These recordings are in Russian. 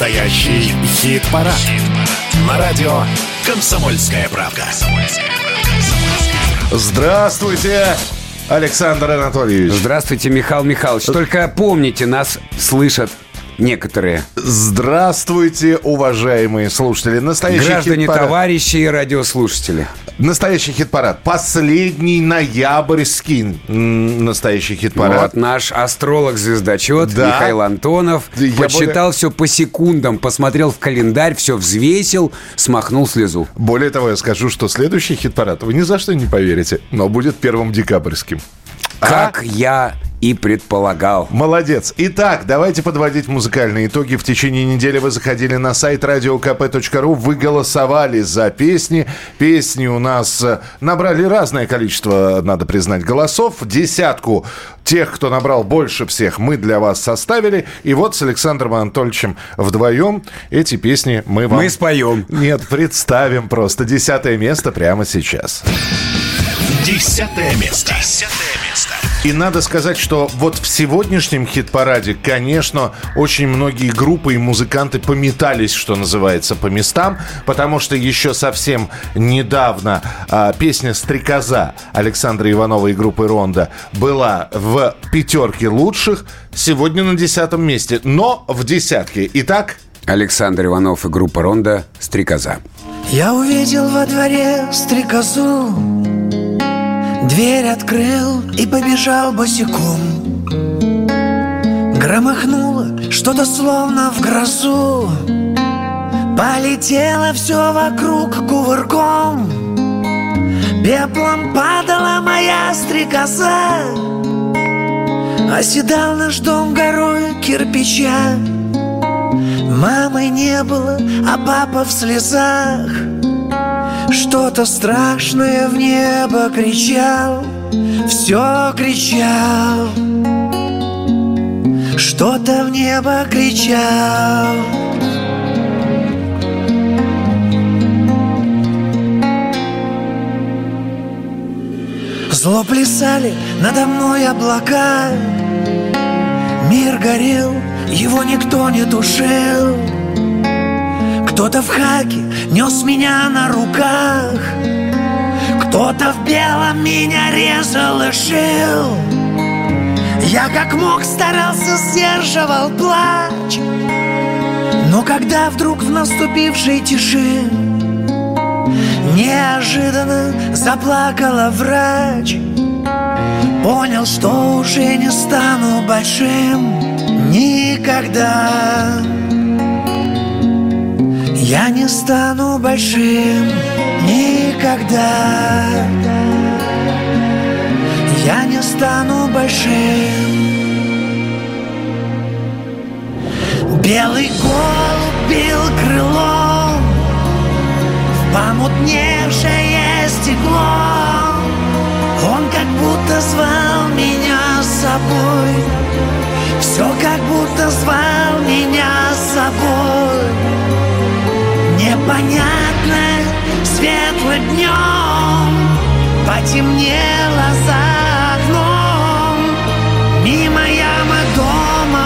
Настоящий хит-парад. На радио «Комсомольская правка». Здравствуйте, Александр Анатольевич. Здравствуйте, Михаил Михайлович. Только помните, нас слышат некоторые. Здравствуйте, уважаемые слушатели. Настоящий Граждане, хит-парад. товарищи и радиослушатели. Настоящий хит-парад. Последний ноябрьский настоящий хит-парад. Вот наш астролог-звездочет Да. Михаил Антонов Я подсчитал все по секундам, посмотрел в календарь, все взвесил, смахнул слезу. Более того, я скажу, что следующий хит-парад, вы ни за что не поверите, но будет первым декабрьским. А? Как я и предполагал. Молодец. Итак, давайте подводить музыкальные итоги. В течение недели вы заходили на сайт radiokp.ru, вы голосовали за песни. Песни у нас э, набрали разное количество, надо признать, голосов. Десятку тех, кто набрал больше всех, мы для вас составили. И вот с Александром Анатольевичем вдвоем эти песни мы вам... Мы споем. Нет, представим просто. Десятое место прямо сейчас. Десятое место. Десятое место. И надо сказать, что вот в сегодняшнем хит-параде, конечно, очень многие группы и музыканты пометались, что называется, по местам, потому что еще совсем недавно а, песня «Стрекоза» Александра Иванова и группы «Ронда» была в пятерке лучших, сегодня на десятом месте, но в десятке. Итак, Александр Иванов и группа Ронда «Стрекоза». Я увидел во дворе стрекозу Дверь открыл и побежал босиком. Громыхнуло что-то словно в грозу. Полетело все вокруг кувырком. Пеплом падала моя стрекоза. Оседал наш дом горой кирпича. Мамы не было, а папа в слезах Что-то страшное в небо кричал Все кричал. Что-то в небо кричал. Зло плясали надо мной облака. Мир горел, его никто не тушил Кто-то в хаке нес меня на руках. Кто-то в белом меня резал и шил. Я как мог старался сдерживал плач. Но когда вдруг в наступившей тиши Неожиданно заплакала врач Понял, что уже не стану большим Никогда Я не стану большим Никогда. Я не стану большим. Белый голубь бил крылом В помутневшее стекло. Он как будто звал меня с собой. Все как будто звал меня с собой Непонятно светлым днем Потемнело за окном. Мимо ямы дома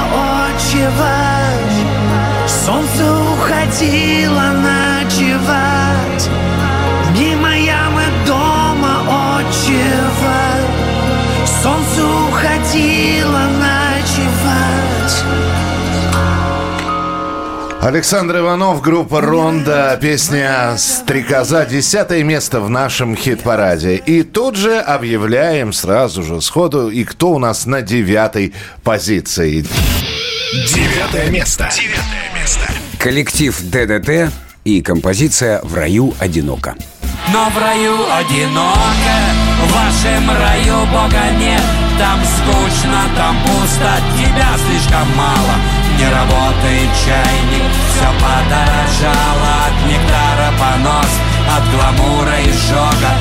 отчевать Солнце уходило ночевать? Мимо ямы дома отчевать Солнце уходило ночевать Александр Иванов, группа «Ронда», песня «Стрекоза», десятое место в нашем хит-параде. И тут же объявляем сразу же сходу, и кто у нас на девятой позиции. Девятое место. Девятое место. Коллектив ДДТ и композиция «В раю одиноко». Но в раю одиноко, в вашем раю Бога нет Там скучно, там пусто, тебя слишком мало Не работает чайник, все подорожало От нектара понос, от гламура и жога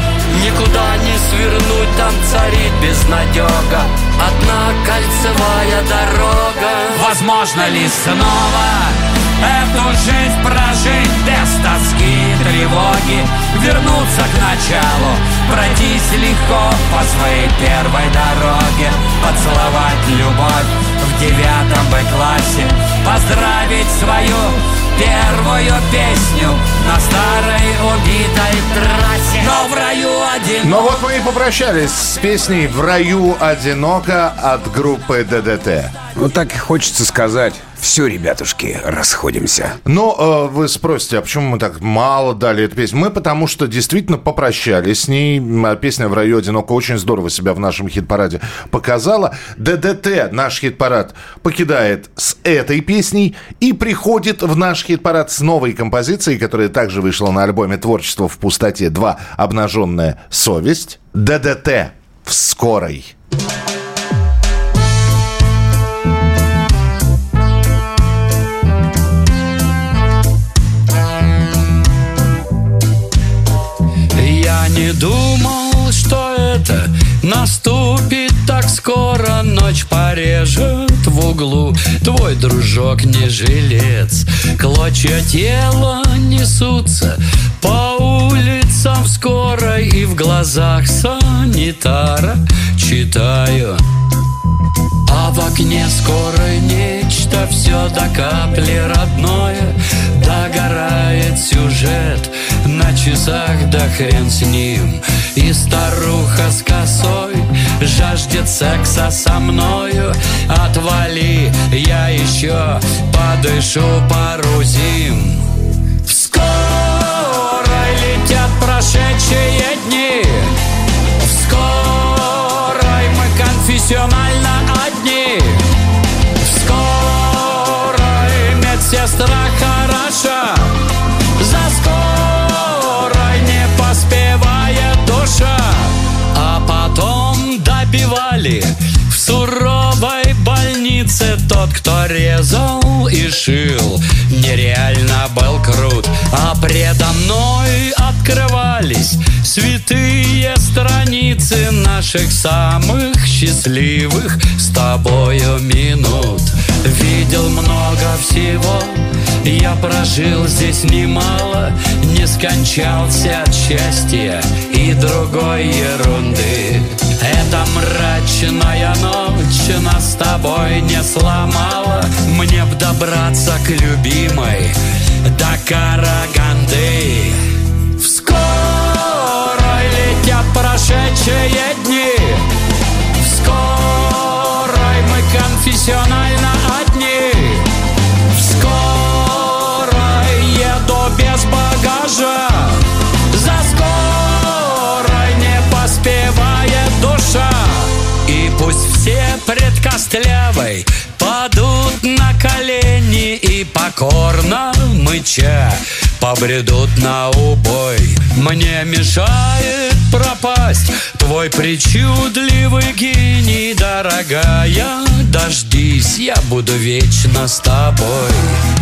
Никуда не свернуть, там царит безнадега Одна кольцевая дорога. Возможно ли снова эту жизнь прожить без тоски и тревоги? Вернуться к началу, пройтись легко по своей первой дороге Поцеловать любовь в девятом Б-классе поздравить свою первую песню на старой убитой трассе. Но в раю один. Ну вот мы и попрощались с песней «В раю одиноко» от группы ДДТ. Ну так и хочется сказать. Все, ребятушки, расходимся. Но э, вы спросите, а почему мы так мало дали эту песню? Мы потому что действительно попрощались с ней. А Песня «В раю одиноко» очень здорово себя в нашем хит-параде показала. ДДТ наш хит-парад покидает с этой песней и приходит в наш хит-парад с новой композицией, которая также вышла на альбоме «Творчество в пустоте 2. Обнаженная совесть». ДДТ в скорой. Не думал, что это наступит так скоро. Ночь порежет в углу. Твой дружок не жилец. Клочья тела несутся По улицам скоро И в глазах санитара Читаю. А в окне скоро нечто Все до капли родное Догорает сюжет. На часах да хрен с ним. И старуха с косой Жаждет секса со мною. Отвали, я еще Подышу пару зим В скорой летят прошедшие дни. В скорой мы конфессионально Тот, кто резал и шил. Нереально был крут А предо мной открывались Святые страницы наших самых счастливых С тобою минут. Видел много всего Я прожил здесь немало Не скончался от счастья И другой ерунды эта мрачная ночь нас с тобой не сломала. Мне б добраться к любимой до Караганды. В скорой летят прошедшие дни пред костлявой Падут на колени и покорно мыча Побредут на убой Мне мешает пропасть Твой причудливый гений, дорогая Дождись, я буду вечно с тобой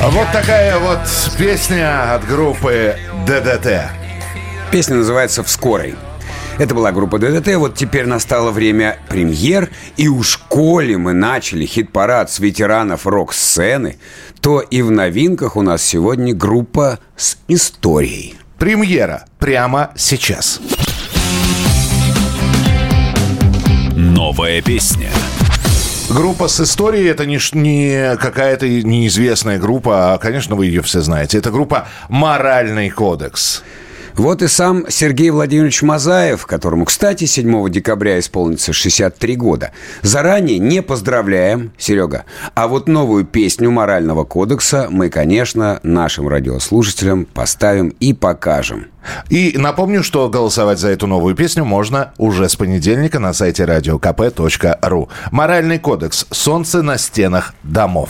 Вот такая вот песня от группы ДДТ. Песня называется «В скорой». Это была группа ДДТ, вот теперь настало время премьер, и у школе мы начали хит-парад с ветеранов рок-сцены, то и в новинках у нас сегодня группа с историей. Премьера прямо сейчас. Новая песня. Группа с историей это не, не какая-то неизвестная группа, а, конечно, вы ее все знаете. Это группа «Моральный кодекс». Вот и сам Сергей Владимирович Мазаев, которому, кстати, 7 декабря исполнится 63 года. Заранее не поздравляем, Серега. А вот новую песню морального кодекса мы, конечно, нашим радиослушателям поставим и покажем. И напомню, что голосовать за эту новую песню можно уже с понедельника на сайте radiokp.ru. Моральный кодекс «Солнце на стенах домов».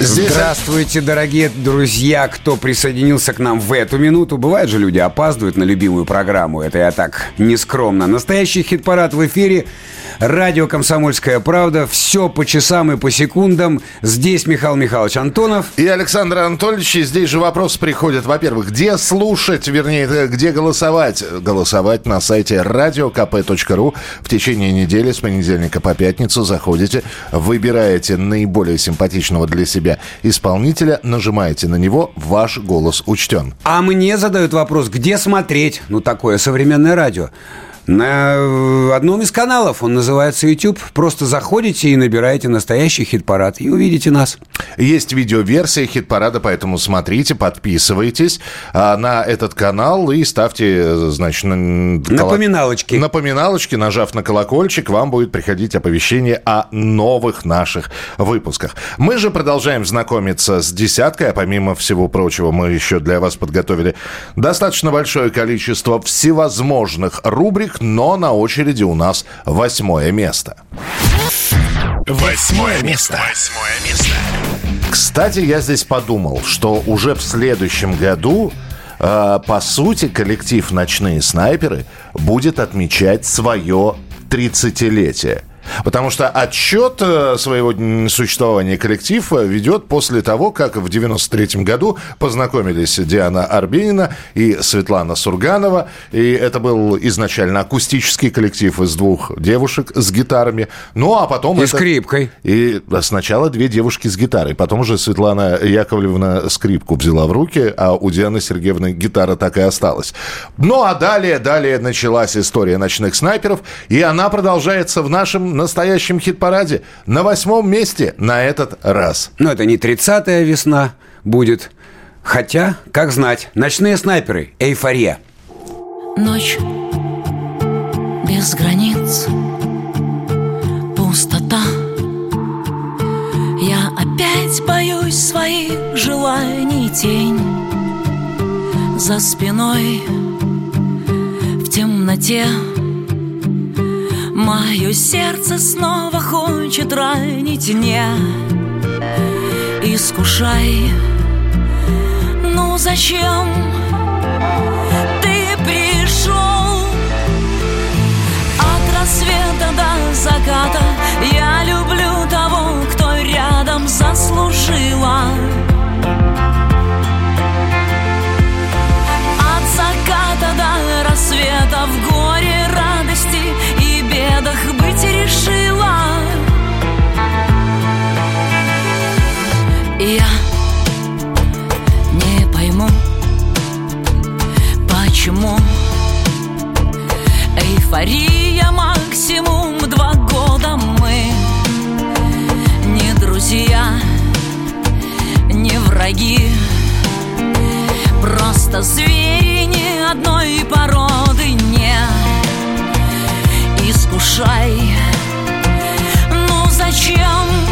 Здесь Здравствуйте, дорогие друзья, кто присоединился к нам в эту минуту. Бывает же, люди опаздывают на любимую программу. Это я так нескромно. Настоящий хит-парад в эфире. Радио «Комсомольская правда». Все по часам и по секундам. Здесь Михаил Михайлович Антонов. И Александр Анатольевич, и здесь же вопрос приходит. Во-первых, где слушать, вернее, э, где голосовать? Голосовать на сайте radiokp.ru в течение недели с понедельника по пятницу. Заходите, выбираете наиболее симпатичного для себя исполнителя, нажимаете на него, ваш голос учтен. А мне задают вопрос, где смотреть? Ну, такое современное радио. На э, одном из каналов, он называется YouTube. Просто заходите и набираете настоящий хит-парад и увидите нас. Есть видеоверсия хит-парада, поэтому смотрите, подписывайтесь а, на этот канал и ставьте, э, значит, на- Напоминалочки. Напоминалочки, нажав на колокольчик, вам будет приходить оповещение о новых наших выпусках. Мы же продолжаем знакомиться с десяткой, а помимо всего прочего мы еще для вас подготовили достаточно большое количество всевозможных рубрик, но на очереди у нас восьмое место. Восьмое место. Восьмое место. Кстати, я здесь подумал, что уже в следующем году, э, по сути, коллектив «Ночные снайперы» будет отмечать свое 30-летие. Потому что отчет э, своего существования коллектив э, ведет после того, как в 93 году познакомились Диана Арбенина и Светлана Сурганова. И это был изначально акустический коллектив из двух девушек с гитарами. Ну, а потом... И это- скрипкой. и сначала две девушки с гитарой, потом уже Светлана Яковлевна скрипку взяла в руки, а у Дианы Сергеевны гитара так и осталась. Ну а далее, далее началась история ночных снайперов, и она продолжается в нашем настоящем хит-параде на восьмом месте на этот раз. Но это не 30-я весна будет. Хотя, как знать, ночные снайперы, эйфория. Ночь без границ, пустота. Я опять боюсь своих желаний тень за спиной в темноте. Мое сердце снова хочет ранить, не искушай. Ну зачем? ты пришел От рассвета до заката Я люблю того, кто рядом заслужила От заката до рассвета В горе, водах быть решила. Я не пойму, почему. Эйфория максимум Два года мы не друзья Не враги. Просто звери ни одной породы. душа. Но ну зачем?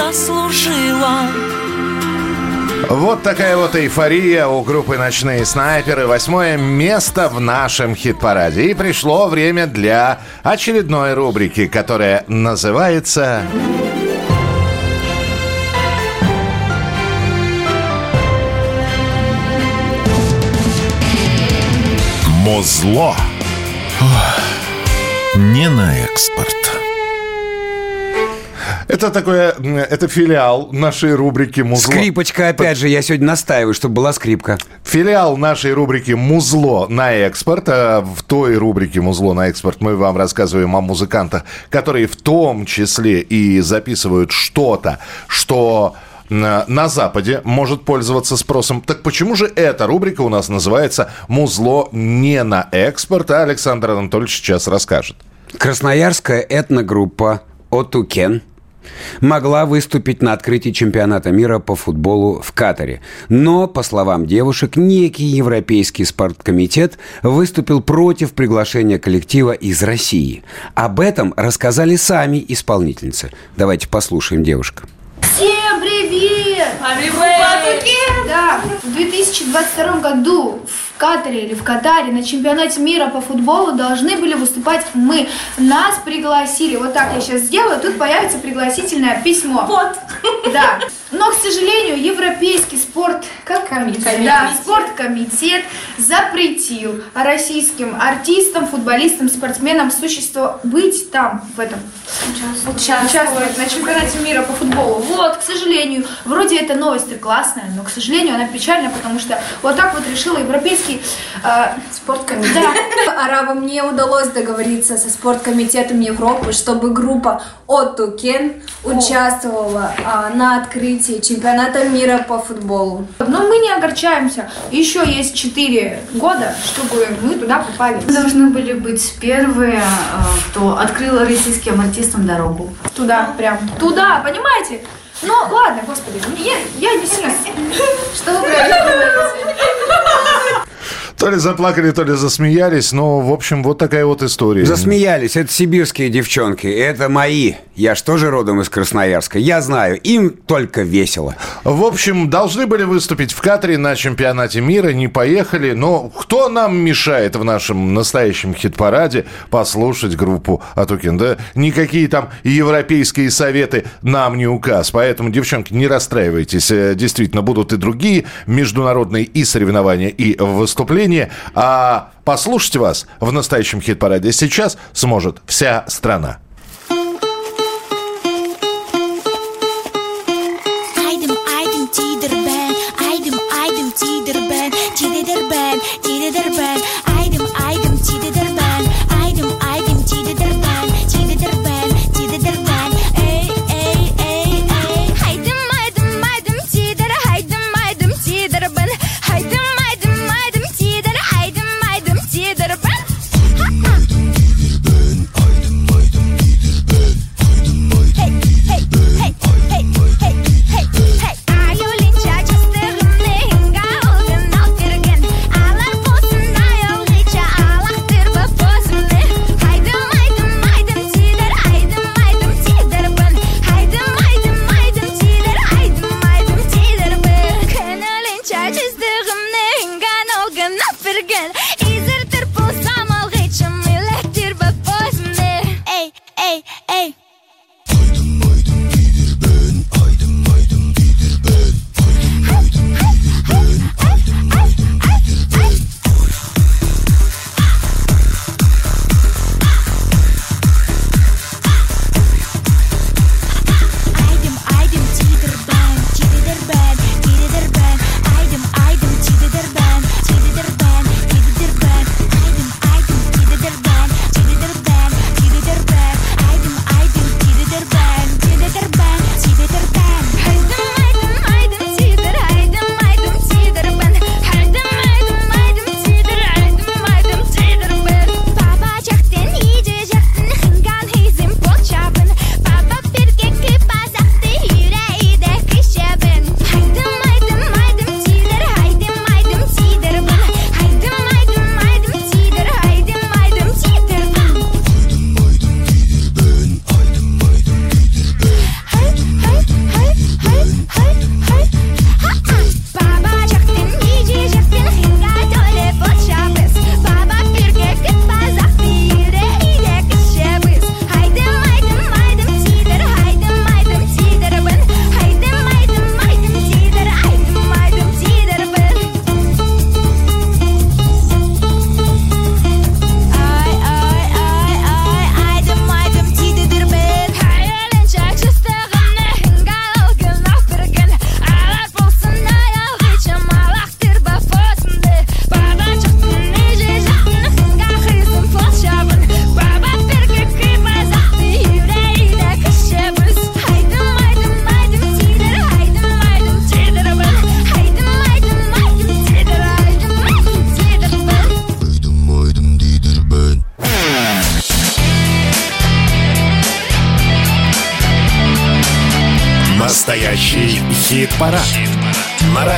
Заслужила Вот такая вот эйфория у группы «Ночные снайперы». Восьмое место в нашем хит-параде. И пришло время для очередной рубрики, которая называется... Мозло. Не на экспорт. Это такое, это филиал нашей рубрики «Музло». Скрипочка, опять же, я сегодня настаиваю, чтобы была скрипка. Филиал нашей рубрики «Музло на экспорт». А В той рубрике «Музло на экспорт» мы вам рассказываем о музыкантах, которые в том числе и записывают что-то, что на на Западе может пользоваться спросом. Так почему же эта рубрика у нас называется «Музло не на экспорт», а Александр Анатольевич сейчас расскажет. Красноярская этногруппа «Отукен» могла выступить на открытии чемпионата мира по футболу в Катаре. Но, по словам девушек, некий Европейский спорткомитет выступил против приглашения коллектива из России. Об этом рассказали сами исполнительницы. Давайте послушаем девушек. Всем привет! Да, в 2022 году в Катаре или в Катаре на чемпионате мира по футболу должны были выступать мы. Нас пригласили. Вот так я сейчас сделаю, тут появится пригласительное письмо. Вот. Да. Но, к сожалению, европейский спорт... Как комитет? Да, спорткомитет запретил российским артистам, футболистам, спортсменам существо быть там, в этом участвовать на чемпионате мира по футболу. Вот, к сожалению, вроде эта новость и классная, но, к сожалению, она печальная, потому что вот так вот решила европейский э, Спорткомитет. Да. Арабам не удалось договориться со спорткомитетом Европы, чтобы группа Отукен участвовала а, на открытии чемпионата мира по футболу. Но мы не огорчаемся. Еще есть 4 года, чтобы мы туда попали. Мы должны были быть первые, э, кто открыл российским артистам дорогу. Туда, прям. Туда, понимаете? Ну, ладно, господи, я, я не сильно... Что вы про это думаете? То ли заплакали, то ли засмеялись, но, в общем, вот такая вот история. Засмеялись, это сибирские девчонки, это мои. Я ж тоже родом из Красноярска, я знаю, им только весело. В общем, должны были выступить в Катаре на чемпионате мира, не поехали. Но кто нам мешает в нашем настоящем хит-параде послушать группу Атукин? Да никакие там европейские советы нам не указ. Поэтому, девчонки, не расстраивайтесь. Э, Действительно, будут и другие международные и соревнования, и выступления. А послушать вас в настоящем хит-параде сейчас сможет вся страна.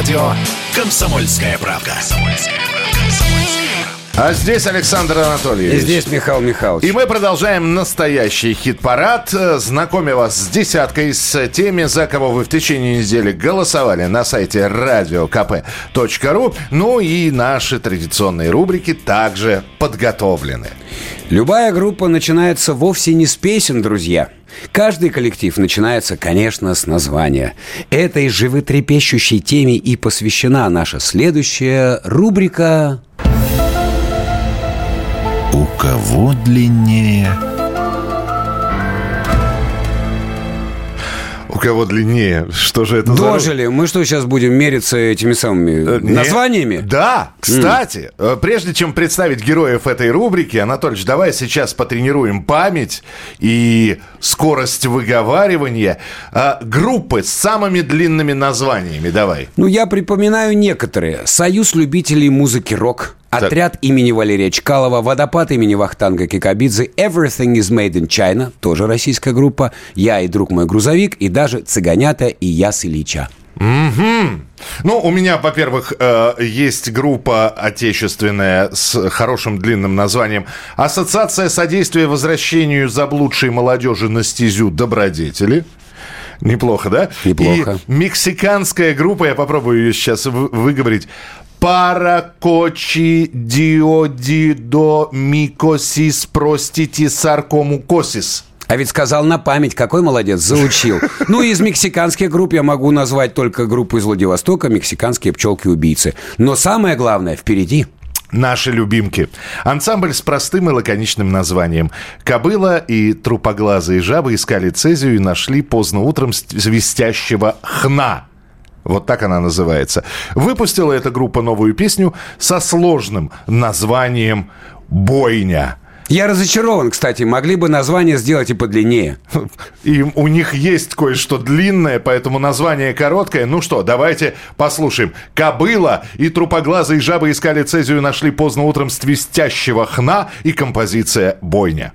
Радио «Комсомольская правда». А здесь Александр Анатольевич. И здесь Михаил Михайлович. И мы продолжаем настоящий хит-парад. Знакомя вас с десяткой, с теми, за кого вы в течение недели голосовали на сайте radiokp.ru. Ну и наши традиционные рубрики также подготовлены. Любая группа начинается вовсе не с песен, друзья. Каждый коллектив начинается, конечно, с названия. Этой животрепещущей теме и посвящена наша следующая рубрика У кого длиннее кого длиннее? Что же это за... Дожили. Мы что, сейчас будем мериться этими самыми Э, не- названиями? Да, кстати, э, прежде чем представить героев этой рубрики, Анатольевич, давай сейчас потренируем память и скорость выговаривания. А, группы с самыми длинными названиями, давай. Ну, я припоминаю некоторые. Союз любителей музыки рок. Отряд имени Валерия Чкалова, Водопад имени Вахтанга Кикабидзе, Everything is Made in China, тоже российская группа, Я и друг мой грузовик, и даже Цыганята и Я с Ильича. Мгм. Ну, у меня, во-первых, э, есть группа отечественная с хорошим длинным названием «Ассоциация содействия возвращению заблудшей молодежи на стезю добродетели». Неплохо, да? Неплохо. И мексиканская группа, я попробую ее сейчас вы- выговорить, Паракочи диодидо микосис простити саркомукосис. А ведь сказал на память, какой молодец, заучил. Ну, из мексиканских групп я могу назвать только группу из Владивостока «Мексиканские пчелки-убийцы». Но самое главное впереди. Наши любимки. Ансамбль с простым и лаконичным названием. Кобыла и трупоглазые жабы искали цезию и нашли поздно утром свистящего хна. Вот так она называется. Выпустила эта группа новую песню со сложным названием «Бойня». Я разочарован, кстати. Могли бы название сделать и подлиннее. И у них есть кое-что длинное, поэтому название короткое. Ну что, давайте послушаем. Кобыла и трупоглазые жабы искали цезию, нашли поздно утром свистящего хна и композиция «Бойня».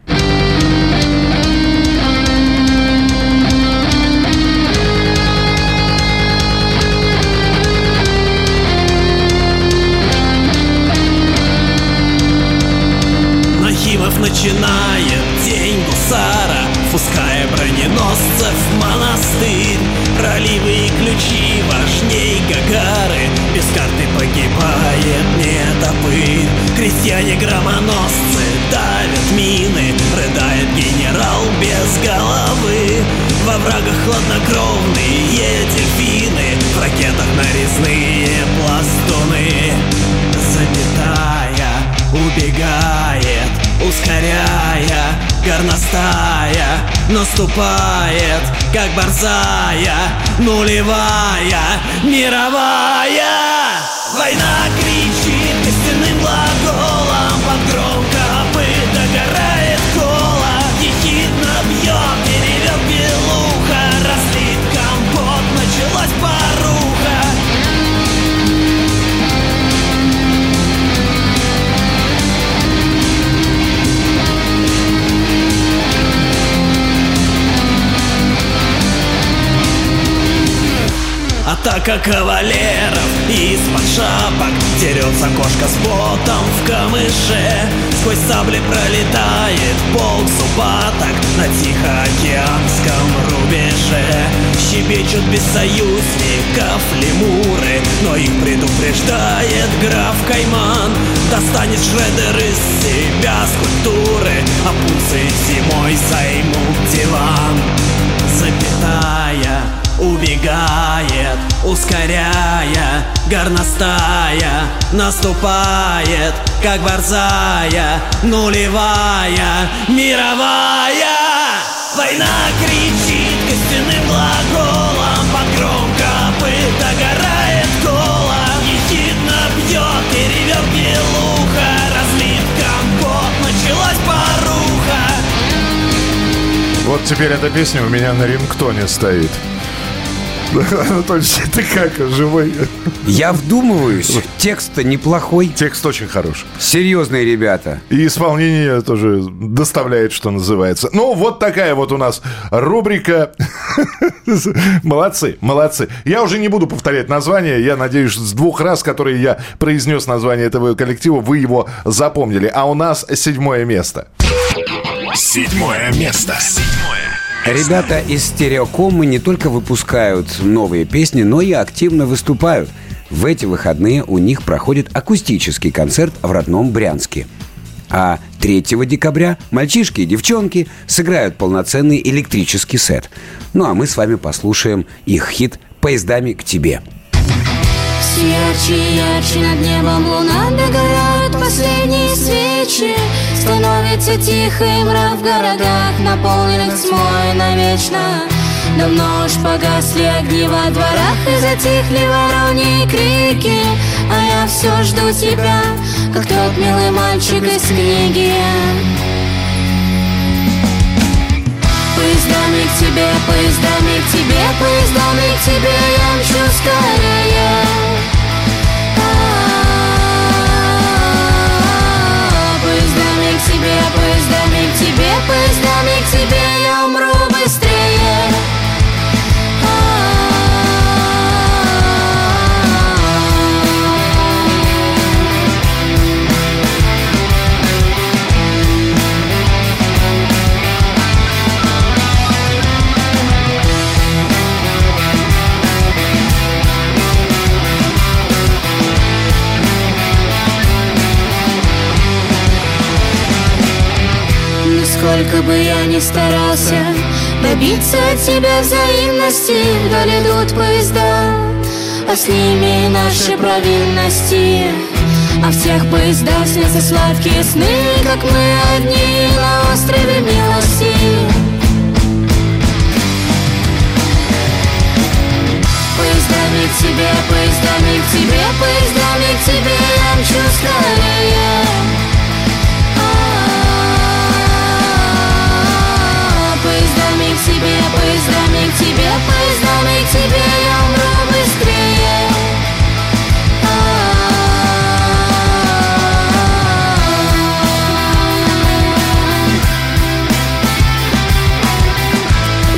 Хладнокровные дельфины В ракетах нарезные пластуны Запятая убегает, ускоряя, горностая Наступает, как борзая, нулевая, мировая. Война кричит костяным глаголом Атака кавалеров из-под шапок Дерется кошка с ботом в камыше. Сквозь сабли пролетает полк зубаток На Тихоокеанском рубеже. Щебечут без союзников лемуры Но их предупреждает граф Кайман. Достанет шредер из себя скульптуры А пусы зимой займут диван. Запятая убегает, ускоряя, горностая Наступает, как борзая, нулевая, мировая. Война кричит костяным глаголом Под гром копыт догорает кола Ехидно бьет и ревет белуха Разлит компот, началась поруха. Вот теперь эта песня у меня на рингтоне стоит. Анатольевич, ты как, живой? Я вдумываюсь. Текст-то неплохой. Текст очень хороший. Серьезные ребята. И исполнение тоже доставляет, что называется. Ну, вот такая вот у нас рубрика. Молодцы, молодцы. Я уже не буду повторять название. Я надеюсь, с двух раз, которые я произнес название этого коллектива, вы его запомнили. А у нас седьмое место. Седьмое место. Ребята из стереокомы не только выпускают новые песни, но и активно выступают. В эти выходные у них проходит акустический концерт в родном Брянске. А 3 декабря мальчишки и девчонки сыграют полноценный электрический сет. Ну а мы с вами послушаем их хит «Поездами к тебе». Все ярче и ярче над небом луна Догорают последние свечи. Становится тихо и мрак в городах Наполненных тьмой навечно. Давно уж погасли огни во дворах И затихли вороньи крики. А я все жду тебя Как тот милый мальчик из книги. Поездами к тебе, поездами к тебе, поездами к тебе я мчу скорее. К тебе, поездами к тебе, поездами к тебе я умру быстрее. Сколько бы я ни старался. Добиться от тебя взаимности Вдаль идут поезда. А с ними наши провинности. А в тех поездах снятся сладкие сны Как мы одни на острове милости. Поездами к тебе, поездами к тебе, поездами к тебе я мчу скорее. Поездами к тебе, поездами к тебе я умру быстрее.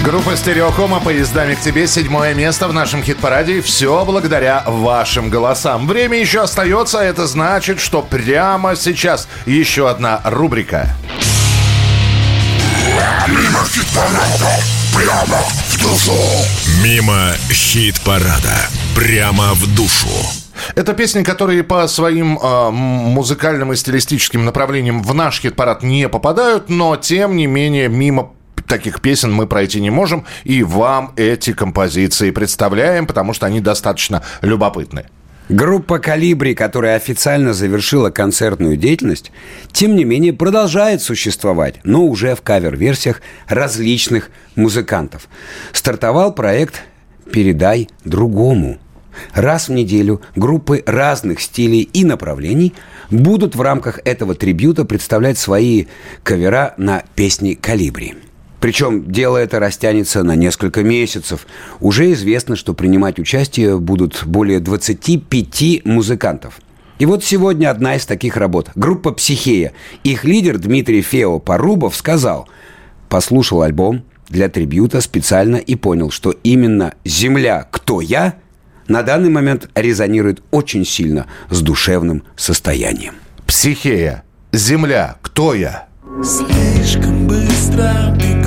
Группа «Стереокома» поездами к тебе. Седьмое место в нашем хит-параде. Все благодаря вашим голосам. Время еще остается. а Это значит, что прямо сейчас еще одна рубрика. Мимо хит-парада, прямо в душу. Мимо хит-парада, прямо в душу. Это песни, которые по своим э, музыкальным и стилистическим направлениям в наш хит-парад не попадают, но тем не менее мимо таких песен мы пройти не можем, и вам эти композиции представляем, потому что они достаточно любопытны. Группа «Калибри», которая официально завершила концертную деятельность, тем не менее продолжает существовать, но уже в кавер-версиях различных музыкантов. Стартовал проект «Передай другому». Раз в неделю группы разных стилей и направлений будут в рамках этого трибюта представлять свои кавера на песни «Калибри». Причем дело это растянется на несколько месяцев. Уже известно, что принимать участие будут более 25 музыкантов. И вот сегодня одна из таких работ. Группа «Психея». Их лидер Дмитрий Фео Порубов сказал, послушал альбом для трибюта специально и понял, что именно «Земля. Кто я?» на данный момент резонирует очень сильно с душевным состоянием. «Психея. Земля. Кто я?» Слишком быстро бегут,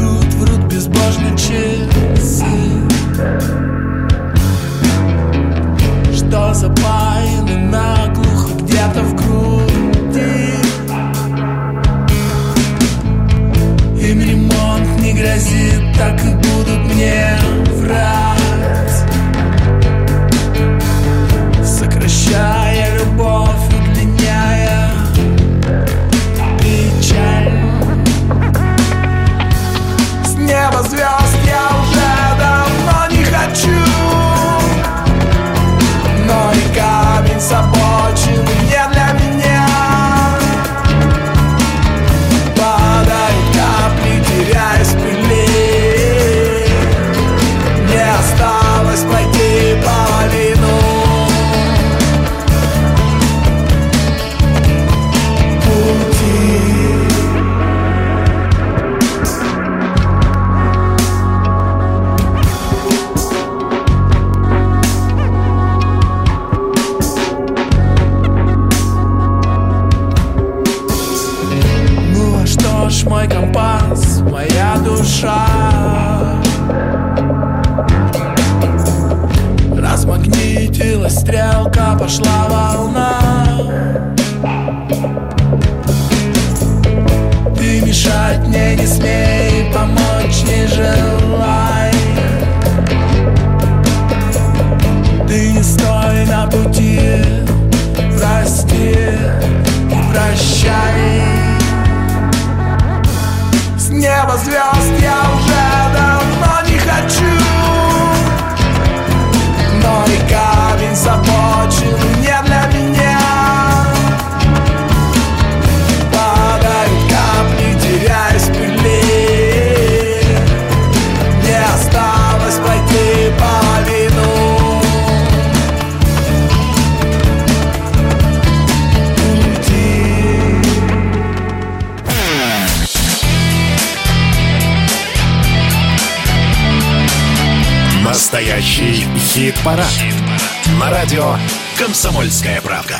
Что запаяно наглухо где-то в груди. Им ремонт не грозит, так и будут мне врать. Сокращая любовь, удлиняя печаль. С неба звезд Но душа. Размагнитилась стрелка, пошла волна. Ты мешать мне не смей, помочь не желай. Ты не стой на пути, прости С неба звезд я Настоящий хит-парад. На радио «Комсомольская правда».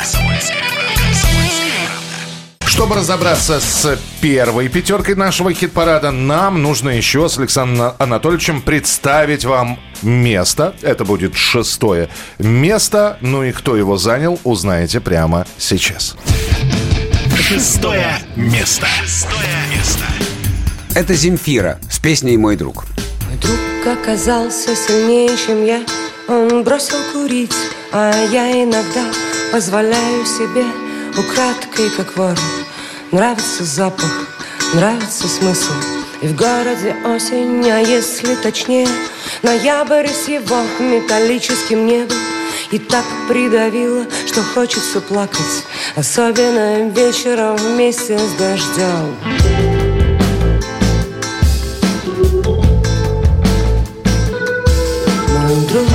Чтобы разобраться с первой пятеркой нашего хит-парада, нам нужно еще с Александром Анатольевичем представить вам место. Это будет шестое место. Ну и кто его занял, узнаете прямо сейчас. Шестое место. Это Земфира с песней «Мой друг». Мой друг оказался сильнее, чем я. Он бросил курить, а я иногда позволяю себе Украдкой, как вор Нравится запах, нравится смысл. И в городе осень, а если точнее Ноябрь с его металлическим небом. И так придавило, что хочется плакать Особенно вечером вместе с дождем Мой друг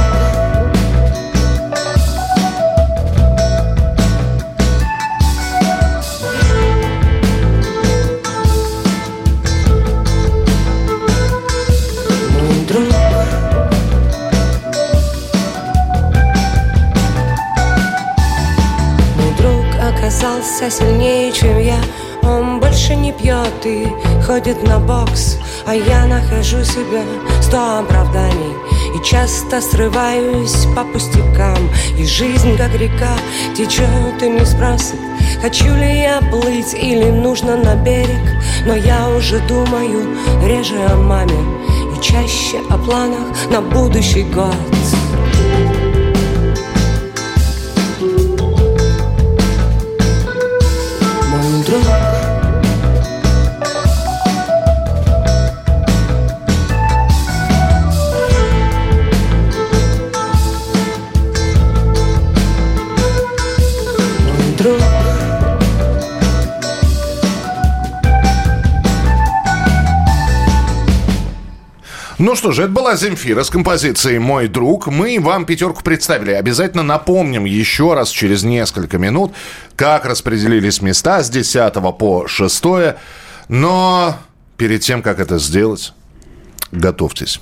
Мой друг оказался сильнее, чем я. Он больше не пьет и ходит на бокс А я нахожу себя сто оправданий И часто срываюсь по пустякам. И жизнь, как река, течет и не спросит Хочу ли я плыть или нужно на берег. Но я уже думаю реже о маме И чаще о планах на будущий год. Мой друг Ну что же, это была Земфира с композицией «Мой друг». Мы вам пятерку представили. Обязательно напомним еще раз через несколько минут, как распределились места с 10 по 6. Но перед тем, как это сделать, готовьтесь.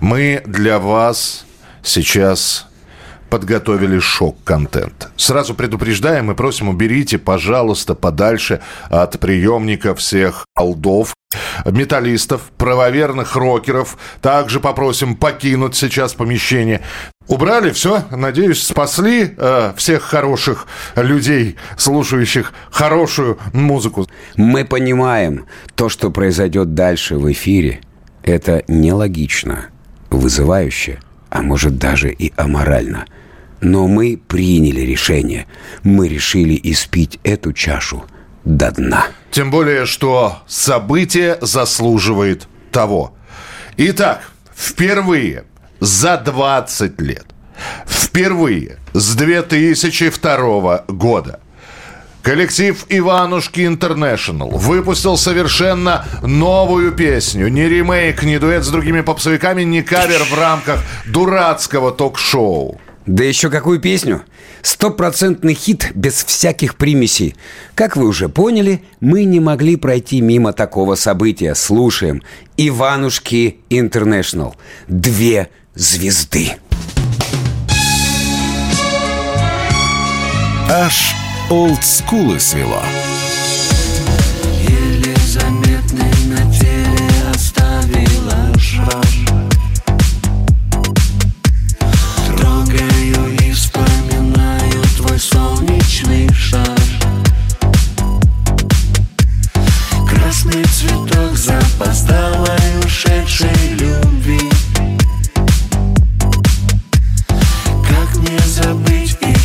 Мы для вас сейчас подготовили шок-контент. Сразу предупреждаем и просим, уберите, пожалуйста, подальше от приемника всех алдов, металлистов, правоверных рокеров. Также попросим покинуть сейчас помещение. Убрали все, надеюсь, спасли э, всех хороших людей, слушающих хорошую музыку. Мы понимаем, то, что произойдет дальше в эфире, это нелогично, вызывающе, а может даже и аморально. Но мы приняли решение. Мы решили испить эту чашу до дна. Тем более, что событие заслуживает того. Итак, впервые за 20 лет, впервые с 2002 года Коллектив Иванушки Интернешнл выпустил совершенно новую песню. Не ремейк, не дуэт с другими попсовиками, не кавер в рамках дурацкого ток-шоу. Да еще какую песню? Стопроцентный хит без всяких примесей. Как вы уже поняли, мы не могли пройти мимо такого события. Слушаем. Иванушки Интернешнл. Две звезды. Аж олдскулы свело. Еле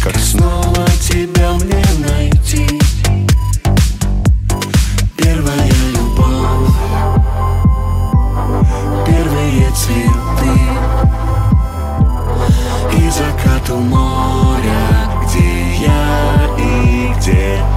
как снова тебя мне найти. Первая любовь Первые цветы. И закат у моря Где я и где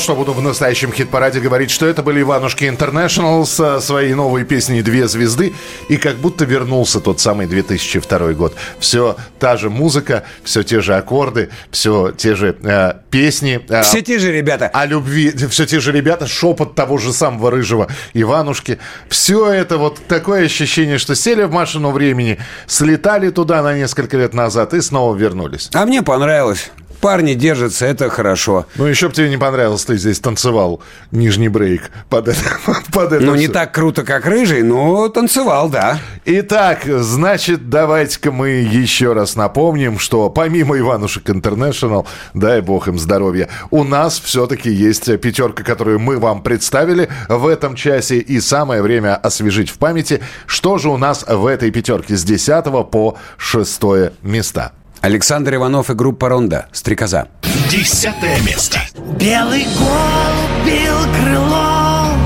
что буду в настоящем хит-параде говорить, что это были Иванушки Интернешнл со своей новой песней «Две звезды». И как будто вернулся тот самый 2002 год. Все та же музыка, все те же аккорды, все те же э, песни. э, Все те же ребята. о любви, все те же ребята, шепот того же самого рыжего Иванушки. Все это вот такое ощущение, что сели в машину времени, слетали туда на несколько лет назад и снова вернулись. А мне понравилось. Парни держатся, это хорошо. Ну, еще бы тебе не понравилось, ты здесь танцевал нижний брейк под это. под это Ну, не всё. так круто, как рыжий, но танцевал, да. Итак, значит, давайте-ка мы еще раз напомним, что помимо Иванушек Интернешнл, дай бог им здоровья, у нас все-таки есть пятерка, которую мы вам представили в этом часе. И самое время освежить в памяти, что же у нас в этой пятерке с 10 по 6 места. Александр Иванов и группа «Ронда». «Стрекоза». Десятое место. Белый голубь бил крылом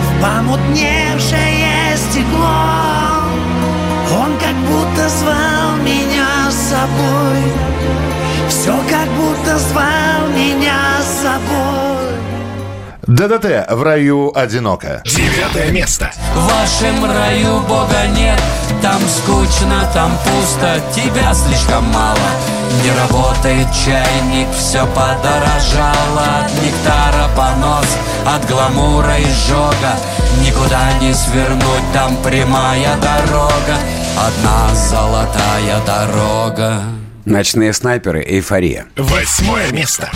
В помутневшее стекло Он как будто звал меня с собой Все как будто звал меня с собой ДДТ в раю одиноко. Девятое место. В вашем раю Бога нет Там скучно, там пусто Тебя слишком мало Не работает чайник Все подорожало От нектара понос От гламура изжога Никуда не свернуть Там прямая дорога Одна золотая дорога Ночные снайперы. Эйфория. Восьмое место.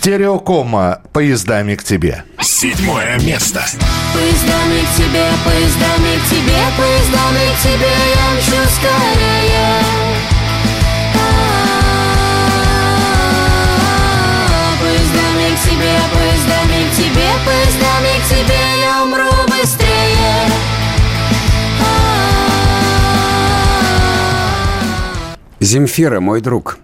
Стереокома поездами к тебе. Седьмое место. Поездами к тебе, поездами к тебе, поездами к тебе я мчу скорее. Поездами к тебе, поездами к тебе, поездами к тебе я умру быстрее. Земфира, мой друг.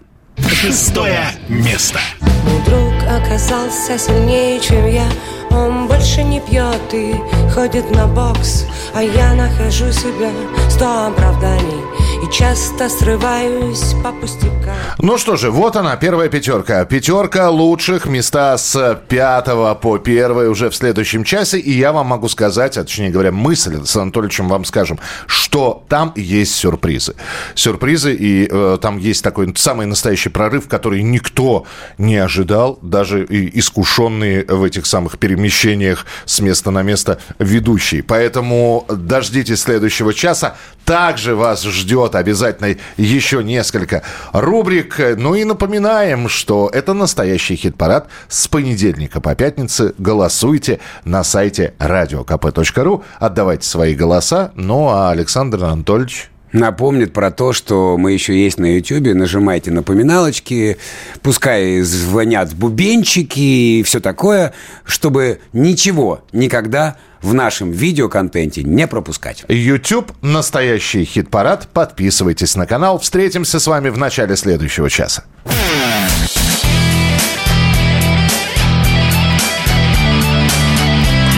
Шестое место. Мой друг оказался сильнее, чем я Он больше не пьет и ходит на бокс А я нахожу себя сто оправданий И часто срываюсь по пустякам Ну что же, вот она, первая пятерка. Пятерка лучших места с пятого по первое уже в следующем часе. И я вам могу сказать, а точнее говоря, мысль с Анатольевичем вам скажем, что там есть сюрпризы. Сюрпризы, и э, там есть такой самый настоящий прорыв, который никто не ожидал, даже и искушенные в этих самых перемещениях с места на место ведущие. Поэтому дождитесь следующего часа. Также вас ждет обязательно еще несколько рубрик. Ну и напоминаем, что это настоящий хит-парад с понедельника по пятнице. Голосуйте на сайте radiokp.ru. Отдавайте свои голоса. Ну а Александр Анатольевич напомнит про то, что мы еще есть на YouTube. Нажимайте напоминалочки, пускай звонят бубенчики и все такое, чтобы ничего никогда в нашем видеоконтенте не пропускать. YouTube – настоящий хит-парад. Подписывайтесь на канал. Встретимся с вами в начале следующего часа.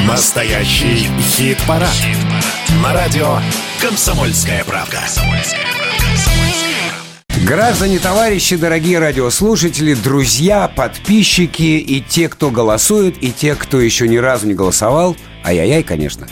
Настоящий хит-парад. хит-парад. На радио «Комсомольская правда». Граждане, товарищи, дорогие радиослушатели, друзья, подписчики и те, кто голосует, и те, кто еще ни разу не голосовал, ай-яй-яй, конечно,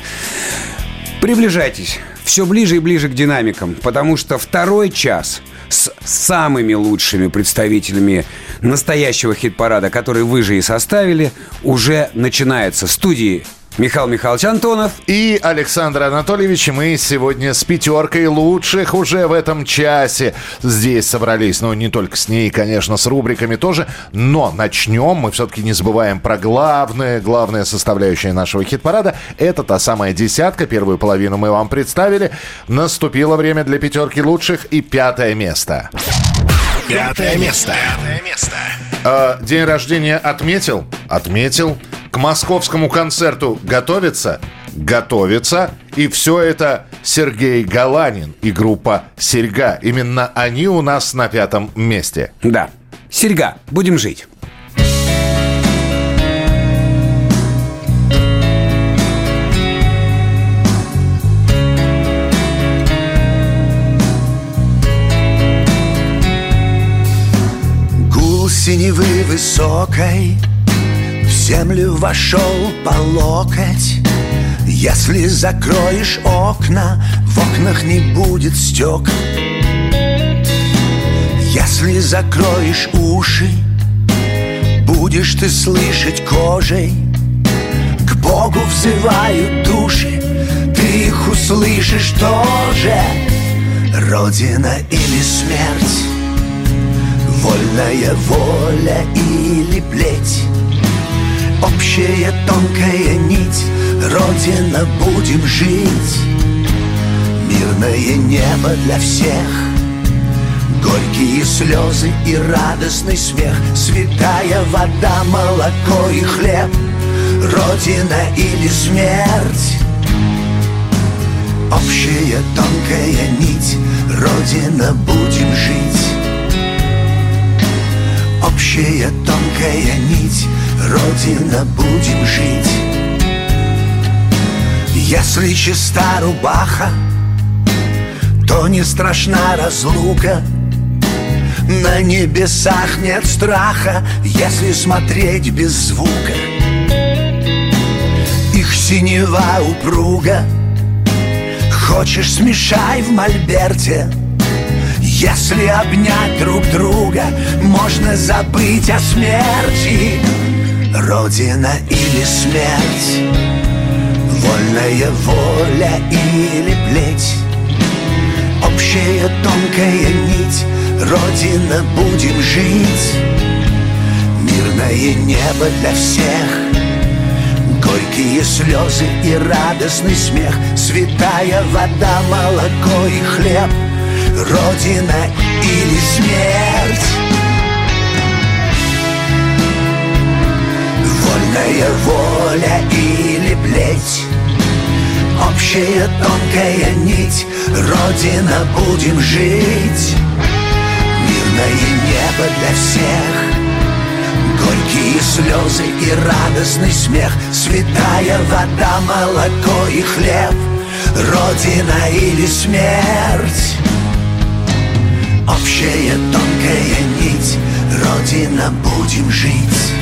приближайтесь все ближе и ближе к динамикам, потому что второй час с самыми лучшими представителями настоящего хит-парада, который вы же и составили, уже начинается. В студии Михаил Михайлович Антонов. И Александр Анатольевич, мы сегодня с пятеркой лучших уже в этом часе здесь собрались. Ну, не только с ней, конечно, с рубриками тоже. Но начнем. Мы все-таки не забываем про главное, главная составляющая нашего хит-парада. Это та самая десятка. Первую половину мы вам представили. Наступило время для пятерки лучших и пятое место. Пятое место. Пятое место. Э, день рождения отметил? Отметил. К московскому концерту готовится? Готовится. И все это Сергей Галанин и группа «Серьга». Именно они у нас на пятом месте. Да. Серьга, будем жить. Высокой В землю вошел по локоть. Если закроешь окна В окнах не будет стек Если закроешь уши Будешь ты слышать кожей. К Богу взывают души Ты их услышишь тоже. Родина или смерть Вольная воля или плеть. Общая тонкая нить Родина, будем жить. Мирное небо для всех. Горькие слезы и радостный смех. Святая вода, молоко и хлеб. Родина или смерть. Общая тонкая нить. Родина, будем жить Общая тонкая нить. Родина, будем жить. Если чиста рубаха То не страшна разлука. На небесах нет страха Если смотреть без звука. Их синева упруга. Хочешь, смешай в мольберте Если обнять друг друга Можно забыть о смерти. Родина или смерть Вольная воля или плеть. Общая тонкая нить Родина, будем жить. Мирное небо для всех. Горькие слезы и радостный смех. Святая вода, молоко и хлеб Родина или смерть? Вольная воля или плеть? Общая тонкая нить. Родина, будем жить. Мирное небо для всех. Горькие слезы и радостный смех. Святая вода, молоко и хлеб. Родина или смерть Общая тонкая нить. Родина, будем жить.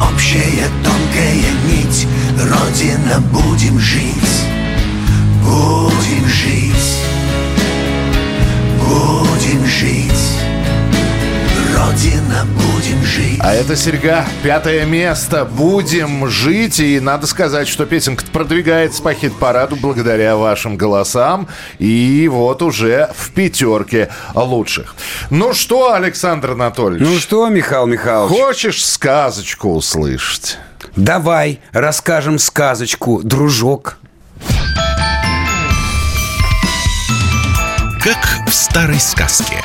Общая тонкая нить. Родина, будем жить. Будем жить. Будем жить Родина, будем жить А это серьга, пятое место. Будем жить. И надо сказать, что песенка продвигается по хит-параду благодаря вашим голосам. И вот уже в пятерке лучших. Ну что, Александр Анатольевич? Ну что, Михаил Михайлович? Хочешь сказочку услышать? Давай расскажем сказочку, дружок. Как в старой сказке.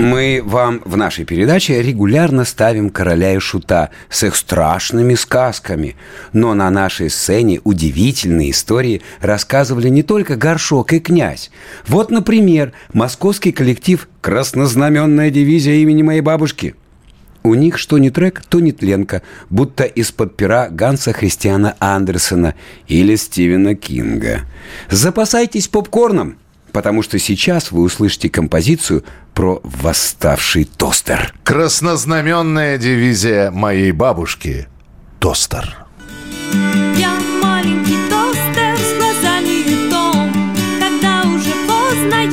Мы вам в нашей передаче регулярно ставим короля и шута с их страшными сказками. Но на нашей сцене удивительные истории рассказывали не только Горшок и Князь. Вот, например, московский коллектив «Краснознаменная дивизия имени моей бабушки». У них что не трек, то не тленка, будто из-под пера Ганса Христиана Андерсона или Стивена Кинга. Запасайтесь попкорном, потому что сейчас вы услышите композицию про восставший тостер. Краснознаменная дивизия моей бабушки – тостер. Я маленький тостер с глазами льдом Когда уже поздно,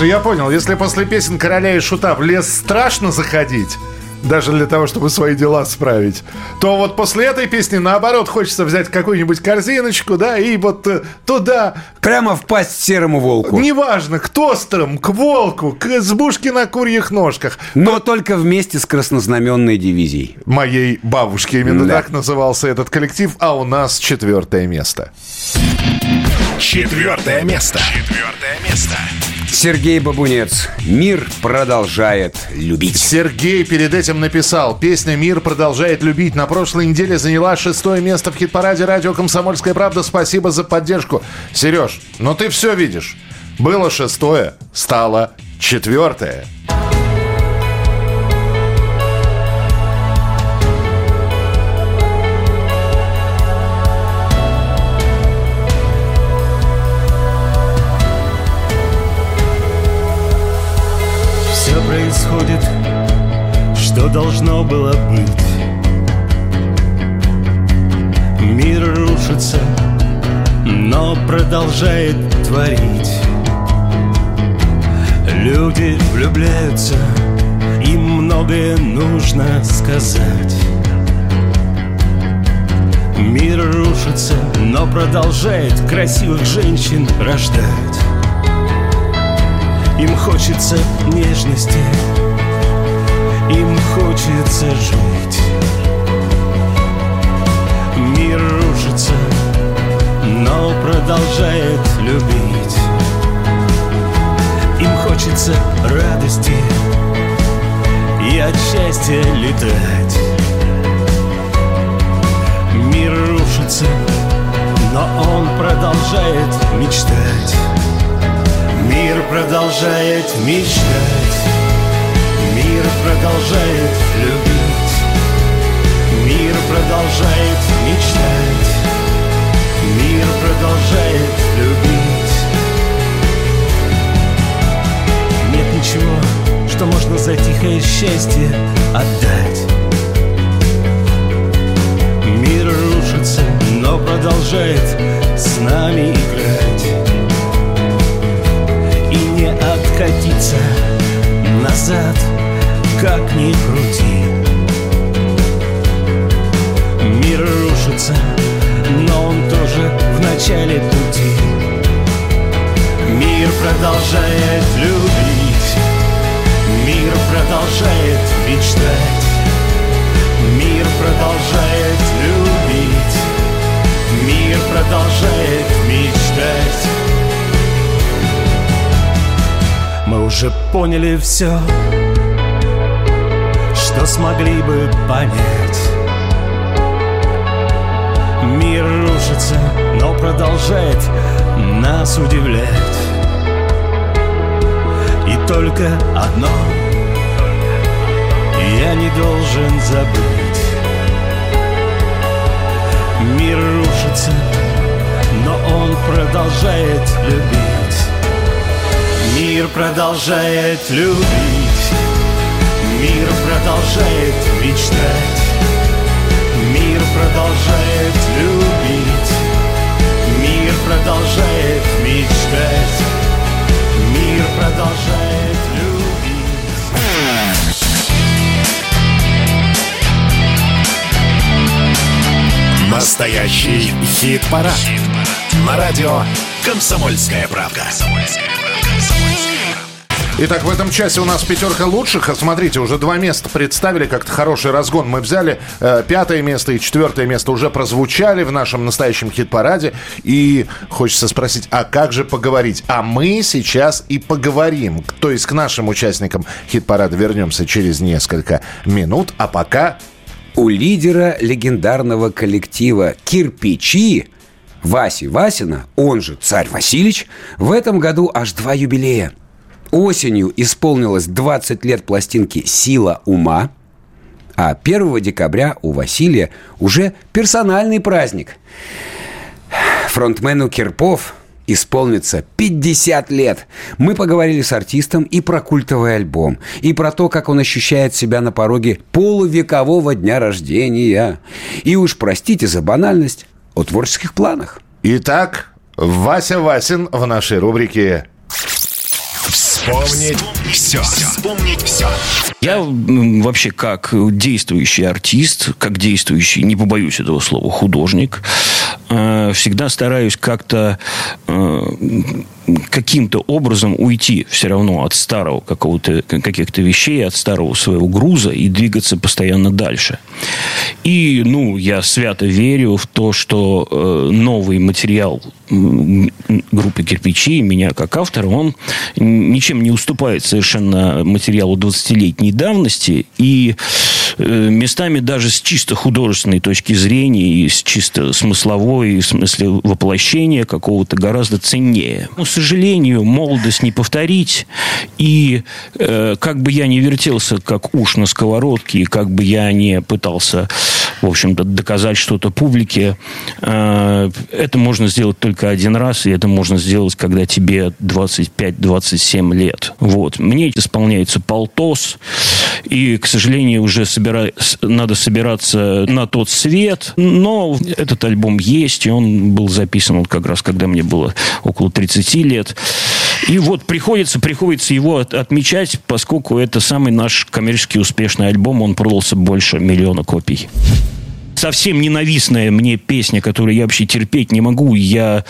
Слушай, я понял, если после песен короля и шута в лес страшно заходить, даже для того, чтобы свои дела справить, то вот после этой песни, наоборот, хочется взять какую-нибудь корзиночку, да, и вот э, туда... Прямо впасть серому волку. Неважно, к тостерам, к волку, к избушке на курьих ножках. Но только вместе с краснознаменной дивизией. Моей бабушки именно Да. так назывался этот коллектив, а у нас четвертое место. Четвертое место. Четвертое место. Сергей Бабунец. Мир продолжает любить. Сергей перед этим написал, песня «Мир продолжает любить» на прошлой неделе заняла шестое место в хит-параде радио «Комсомольская правда». Спасибо за поддержку. Сереж, ну ты все видишь. Было шестое, стало четвертое. Происходит, что должно было быть. Мир рушится, но продолжает творить. Люди влюбляются, им многое нужно сказать. Мир рушится, но продолжает красивых женщин рождать. Им хочется нежности, им хочется жить. Мир рушится, но продолжает любить. Им хочется радости и от счастья летать. Мир рушится, но он продолжает мечтать. Мир продолжает мечтать, продолжает любить, мир продолжает мечтать, мир продолжает любить. Нет ничего, что можно за тихое счастье отдать. Мир рушится, но продолжает с нами играть и не откатиться назад, как ни крути. Мир рушится, но он тоже в начале пути. Мир продолжает любить. Мир продолжает мечтать. Мир продолжает любить. Мир продолжает мечтать. Мы уже поняли все что смогли бы понять. Мир рушится, но продолжает нас удивлять. И только одно я не должен забыть. Мир рушится, но он продолжает любить. Мир продолжает любить Мир продолжает мечтать. Мир продолжает любить. Мир продолжает мечтать. Мир продолжает любить. Настоящий хит-парад. На радио «Комсомольская правда». Итак, в этом часе у нас пятерка лучших. Смотрите, уже два места представили, как-то хороший разгон мы взяли. Э, Пятое место и четвертое место уже прозвучали в нашем настоящем хит-параде. И хочется спросить, а как же поговорить? А мы сейчас и поговорим. То есть к нашим участникам хит-парада вернемся через несколько минут. А пока У лидера легендарного коллектива «Кирпичи» Васи Васина, он же Царь Васильевич, в этом году аж два юбилея. Осенью исполнилось 20 лет пластинки «Сила ума», а 1 декабря у Василия уже персональный праздник. Фронтмену Кирпов исполнится 50 лет. Мы поговорили с артистом и про культовый альбом, и про то, как он ощущает себя на пороге полувекового дня рождения. И уж простите за банальность о творческих планах. Итак, Вася Васин в нашей рубрике Вспомнить все. Вспомнить все. Я м, вообще как действующий артист, как действующий, не побоюсь этого слова, художник, э, всегда стараюсь как-то э, каким-то образом уйти все равно от старого какого-то каких-то вещей, от старого своего груза и двигаться постоянно дальше. И, ну, я свято верю в то, что э, новый материал группы «Кирпичи», меня как автора, он ничем не уступает совершенно материалу 20-летней давности. И э, местами даже с чисто художественной точки зрения и с чисто смысловой, в смысле воплощения какого-то гораздо ценнее. К сожалению, молодость не повторить. И э, как бы я не вертелся, как уж на сковородке, и как бы я не пытался, в общем-то, доказать что-то публике, э, это можно сделать только один раз, и это можно сделать, когда тебе 25-27 лет. Вот. Мне исполняется полтос, и, к сожалению, уже собира... надо собираться на тот свет, но этот альбом есть, и он был записан вот как раз, когда мне было около 30 лет. И вот приходится, приходится его от- отмечать, поскольку это самый наш коммерчески успешный альбом, он продался больше миллиона копий совсем ненавистная мне песня, которую я вообще терпеть не могу. Я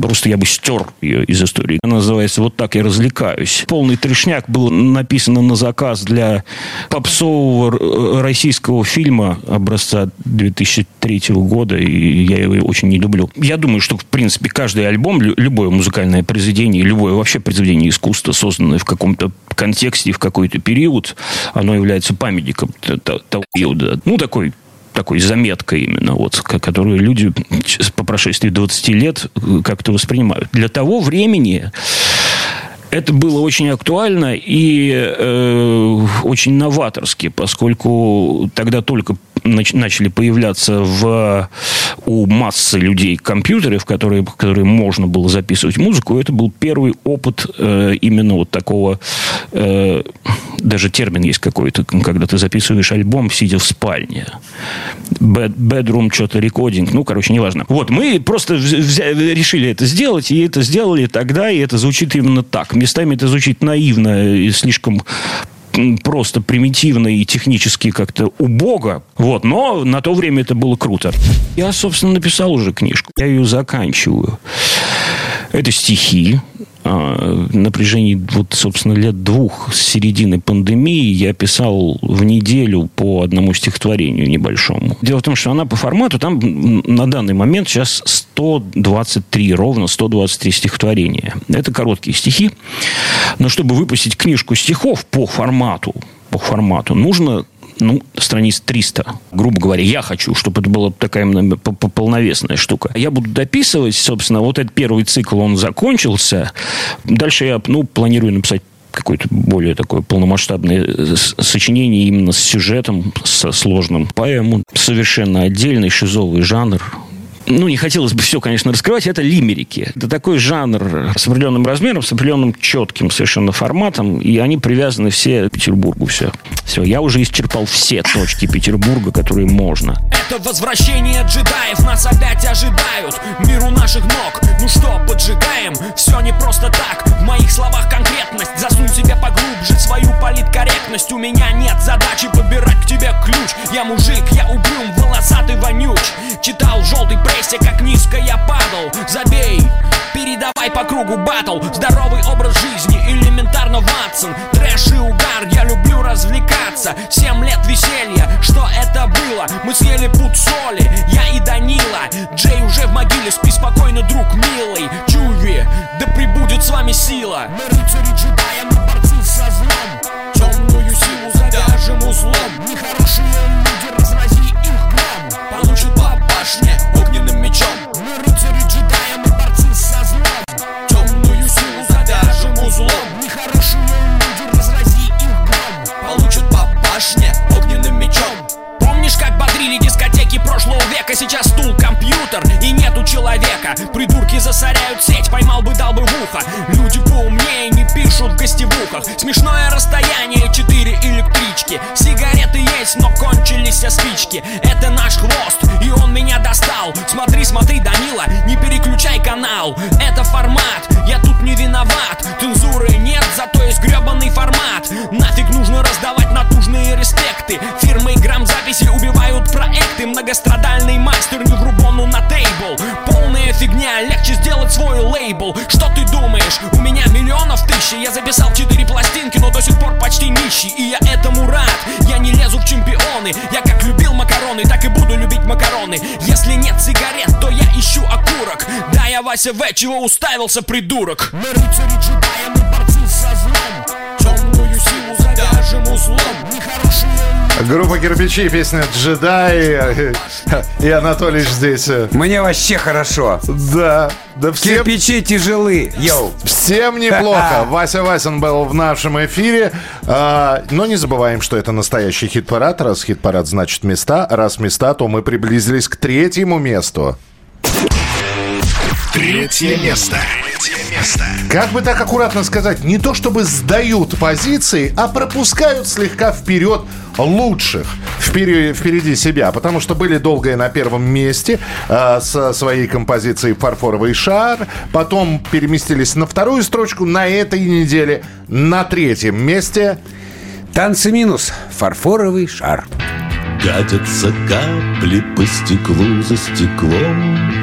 просто я бы стер ее из истории. Она называется «Вот так я развлекаюсь». Полный трешняк был написано на заказ для попсового р- российского фильма образца 2003 года, и я его очень не люблю. Я думаю, что, в принципе, каждый альбом, лю- любое музыкальное произведение, любое вообще произведение искусства, созданное в каком-то контексте, в какой-то период, оно является памятником того периода. Ну, такой такой заметкой именно, вот, ко- которую люди по прошествии 20 лет э, как-то воспринимают. Для того времени это было очень актуально и э, очень новаторски, поскольку тогда только начали появляться в, у массы людей компьютеры, в которые, в которые можно было записывать музыку. Это был первый опыт э, именно вот такого, э, даже термин есть какой-то, когда ты записываешь альбом, сидя в спальне. Bed- bedroom что-то рекодинг, ну, короче, неважно. Вот, мы просто вз- взя- решили это сделать, и это сделали тогда, и это звучит именно так. Местами это звучит наивно и слишком просто примитивно и технически как-то убого. Вот, но на то время это было круто. Я, собственно, написал уже книжку. Я ее заканчиваю. Это стихи. А, На протяжении, вот, собственно, лет двух с середины пандемии я писал в неделю по одному стихотворению небольшому. Дело в том, что она по формату, там на данный момент сейчас 123, ровно 123 стихотворения. Это короткие стихи. Но чтобы выпустить книжку стихов по формату, по формату, нужно ну, страниц 300, грубо говоря. Я хочу, чтобы это была такая полновесная штука. Я буду дописывать, собственно, вот этот первый цикл, он закончился. Дальше я, ну, планирую написать какое-то более такое полномасштабное э, сочинение именно с сюжетом, со сложным поэму. Совершенно отдельный шизовый жанр. Ну, не хотелось бы все, конечно, раскрывать. Это лимерики. Это такой жанр с определенным размером, с определенным четким совершенно форматом. И они привязаны все к Петербургу. Все. Все. Я уже исчерпал все точки Петербурга, которые можно. Это возвращение джедаев Нас опять ожидают Миру наших ног Ну что, поджигаем? Все не просто так В моих словах конкретность Засунь себе поглубже свою политкорректность У меня нет задачи подбирать к тебе ключ Я мужик, я угрюм, волосатый вонюч Читал в желтой прессе, как низко я падал. Забей, передавай по кругу батл. Здоровый образ жизни, элементарно Ватсон. Трэш и угар, я люблю развлекаться. Семь лет веселья, что это было? Мы съели пуд соли, я и Данила. Джей уже в могиле, спи спокойно, друг милый. Чуви, да прибудет с вами сила. Мы рыцари джедаи, мы борцы со злом. Темную силу завяжем узлом. Нехорошие люди, разрази их гром. Получат по башне мечом Мы рыцари джедаи, мы борцы со злом. Темную силу завяжем узлом. Нехорошие люди, разрази их гром. Получат по башне огненным мечом. Помнишь, как бодрили дискотеки прошлого века? Сейчас стул, компьютер и нету человека. Придурки засоряют сеть, поймал бы, дал бы в ухо. Люди поумнее не пишут в гостевухах. Смешное расстояние, четыре электрички. Сигареты есть, но кончились все спички. Это наш хвост, и он меня достал. Смотри, смотри, Данила, не переключай канал. Это формат, я тут не виноват. Цензуры нет, зато есть гребаный формат. Нафиг нужно раздавать натужные респекты. Фирмы грамзаписи убивают проекты. Многострадальный мастер не в рубону на тейбл Полная фигня, легче сделать свой лейбл. Что ты думаешь, у меня миллионов тысячи Я записал четыре пластинки, но до сих пор почти нищий И я этому рад, я не лезу в чемпионы Я как любил макароны, так и буду любить макароны. Если нет сигарет, то я ищу окурок. Да, я Вася В, чего уставился, придурок. Мы рыцари джедаи, мы борцы со злом. Темную силу завяжем узлом Нехорошие Группа «Кирпичи», песня «Джедай». И Анатолий здесь. Мне вообще хорошо. Да. Да всем... Кирпичи тяжелы. Йоу. Всем неплохо. Вася Васин был в нашем эфире. А, но не забываем, что это настоящий хит-парад. Раз хит-парад значит места. Раз места, то мы приблизились к третьему месту. Третье место. Третье место. Как бы так аккуратно сказать, не то чтобы сдают позиции, а пропускают слегка вперед лучших впереди, впереди себя, потому что были долгое на первом месте э, со своей композицией «Фарфоровый шар», потом переместились на вторую строчку, на этой неделе на третьем месте Танцы минус. Фарфоровый шар. Катятся капли по стеклу за стеклом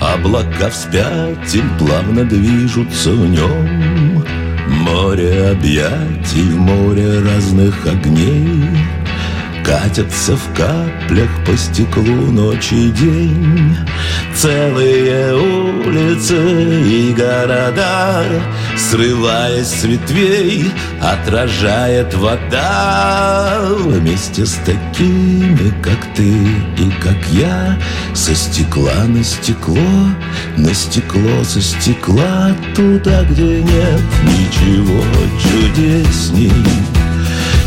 Облака вспять им плавно движутся в нем. Море объятий в море разных огней Катятся в каплях по стеклу ночь и день. Целые улицы и города Срываясь с ветвей, отражает вода Вместе с такими, как ты и как я. Со стекла на стекло, на стекло со стекла Туда, где нет ничего чудесней.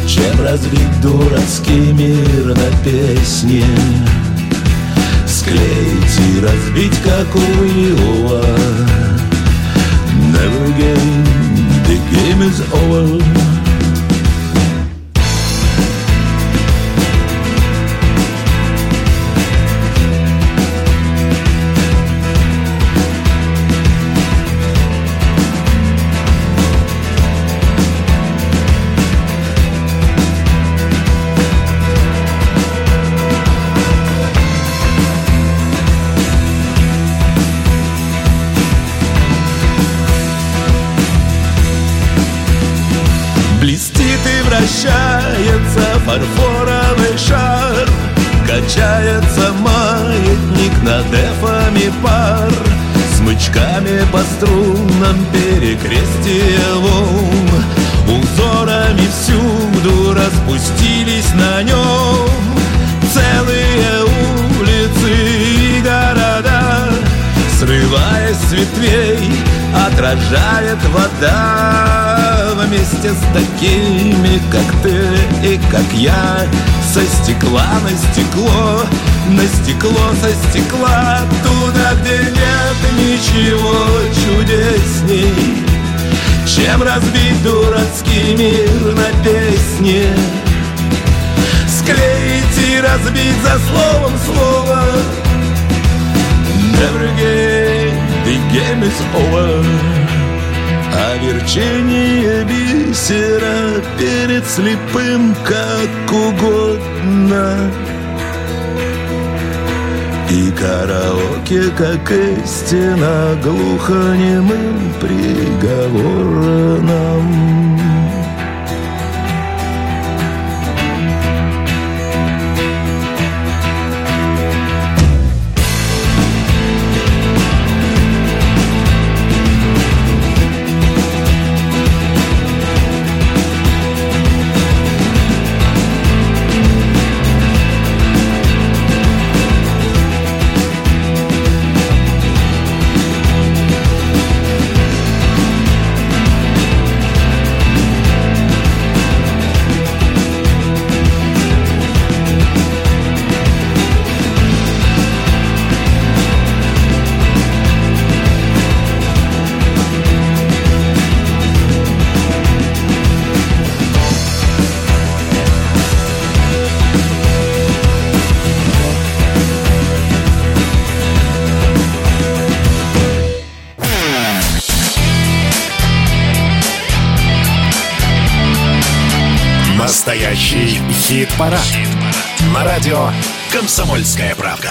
Чем разлить дурацкий мир на песне? Склеить и разбить, как у Иова Never again, the game is over фарфоровый шар. Качается маятник над эфами пар. Смычками по струнам перекрестие волн Узорами всюду распустились на нем Целые улицы и города. Срываясь с ветвей, отражает вода Вместе с такими, как ты и как я. Со стекла на стекло, на стекло со стекла Туда, где нет ничего чудесней. Чем разбить дурацкий мир на песне? Склеить и разбить за словом слово. Game, the game is over. А верчение бисера перед слепым как угодно. И караоке, как истина, глухонемым приговором хит-парад. На радио «Комсомольская правда».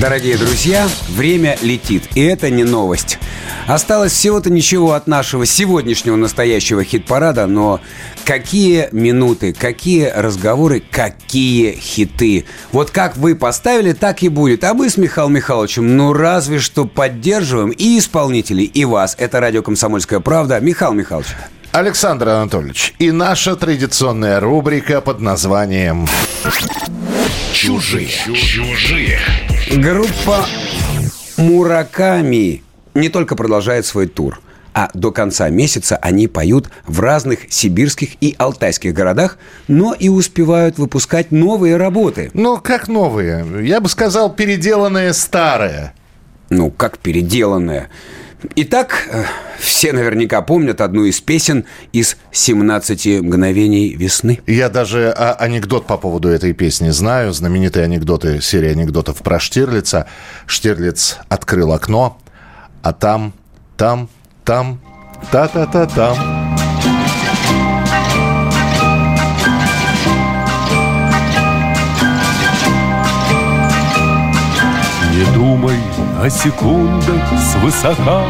Дорогие друзья, время летит, и это не новость. Осталось всего-то ничего от нашего сегодняшнего настоящего хит-парада, но какие минуты, какие разговоры, какие хиты. Вот как вы поставили, так и будет. А мы с Михаилом Михайловичем, ну разве что поддерживаем и исполнителей, и вас. Это радио «Комсомольская правда». Михаил Михайлович. Александр Анатольевич, и наша традиционная рубрика под названием Чужие. Чужие. Группа Мураками не только продолжает свой тур, а до конца месяца они поют в разных сибирских и алтайских городах, но и успевают выпускать новые работы. Ну, как новые? Я бы сказал, переделанные старые. Ну, как переделанные. Итак, э, все наверняка помнят одну из песен из «17 мгновений весны». Я даже а, анекдот по поводу этой песни знаю. Знаменитые анекдоты, серия анекдотов про Штирлица. Штирлиц открыл окно, а там, там, там, та-та-та-там. Не о секундах свысока.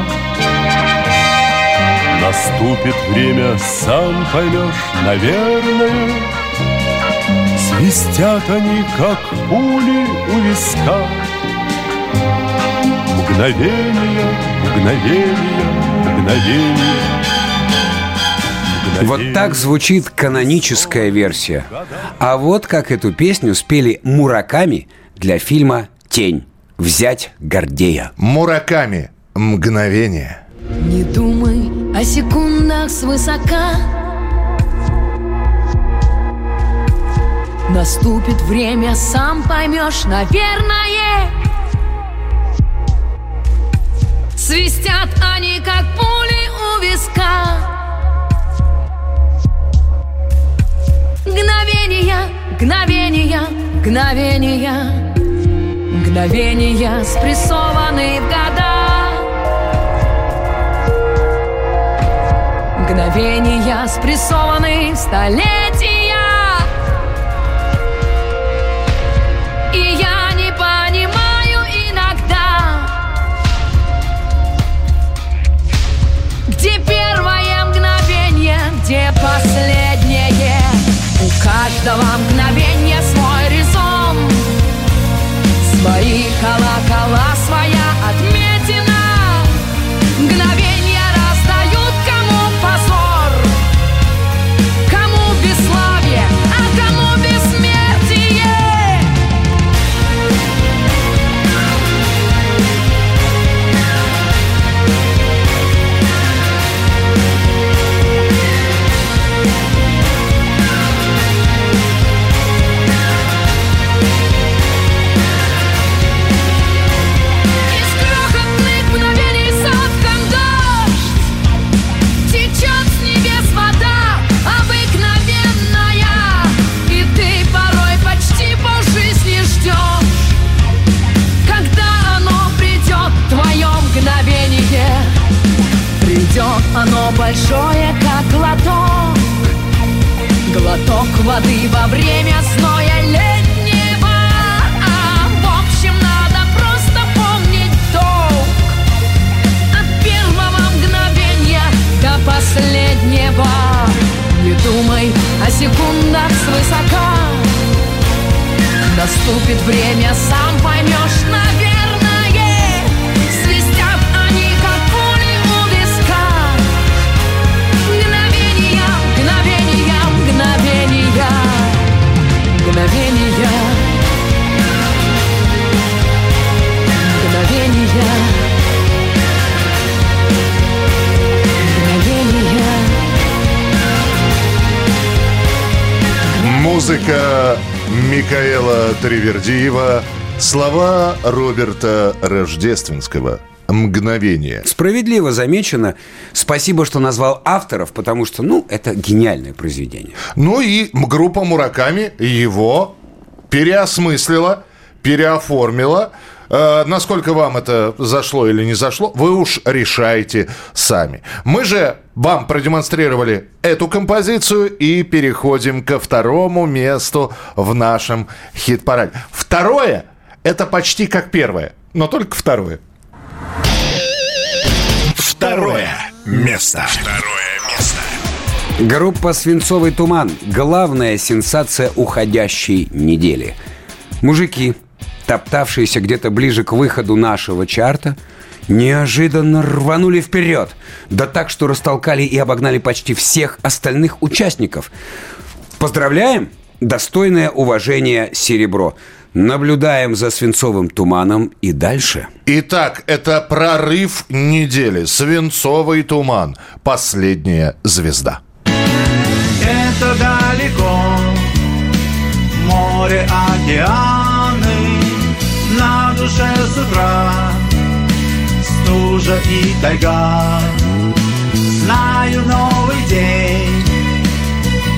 Наступит время, сам поймешь, наверное. Свистят они, как пули у виска. Мгновение, мгновение, мгновение. Вот так звучит каноническая версия. А вот как эту песню спели Мураками для фильма «Тень». Взять Гордея. Мураками. Мгновение. Не думай о секундах свысока Наступит время, сам поймешь, наверное Свистят они, как пули у виска Мгновения, мгновения, мгновения Мгновения спрессованы в года. Мгновения спрессованы в столетия. И я не понимаю иногда Где первое мгновение, где последнее. Каждого мгновения Свои колокола, воды во время зноя летнего. В общем, надо просто помнить долг От первого мгновения до последнего. Не думай о секундах свысока. Наступит время, сам поймешь, наверное Музыка Микаэла Тривердиева, слова Роберта Рождественского. Мгновение. Справедливо замечено. Спасибо, что назвал авторов, потому что, ну, это гениальное произведение. Ну и группа Мураками его переосмыслила, переоформила. Э, насколько вам это зашло или не зашло, вы уж решаете сами. Мы же вам продемонстрировали эту композицию и переходим ко второму месту в нашем хит-параде. Второе – это почти как первое, но только второе. Второе место. Второе место. Группа «Свинцовый туман» – главная сенсация уходящей недели. Мужики, топтавшиеся где-то ближе к выходу нашего чарта, неожиданно рванули вперед. Да так, что растолкали и обогнали почти всех остальных участников. Поздравляем! Достойное уважение серебро. Наблюдаем за свинцовым туманом и дальше. Итак, это прорыв недели. Свинцовый туман. Последняя звезда. Это далеко Море, океаны На душе с утра. Стужа и тайга. Знаю, новый день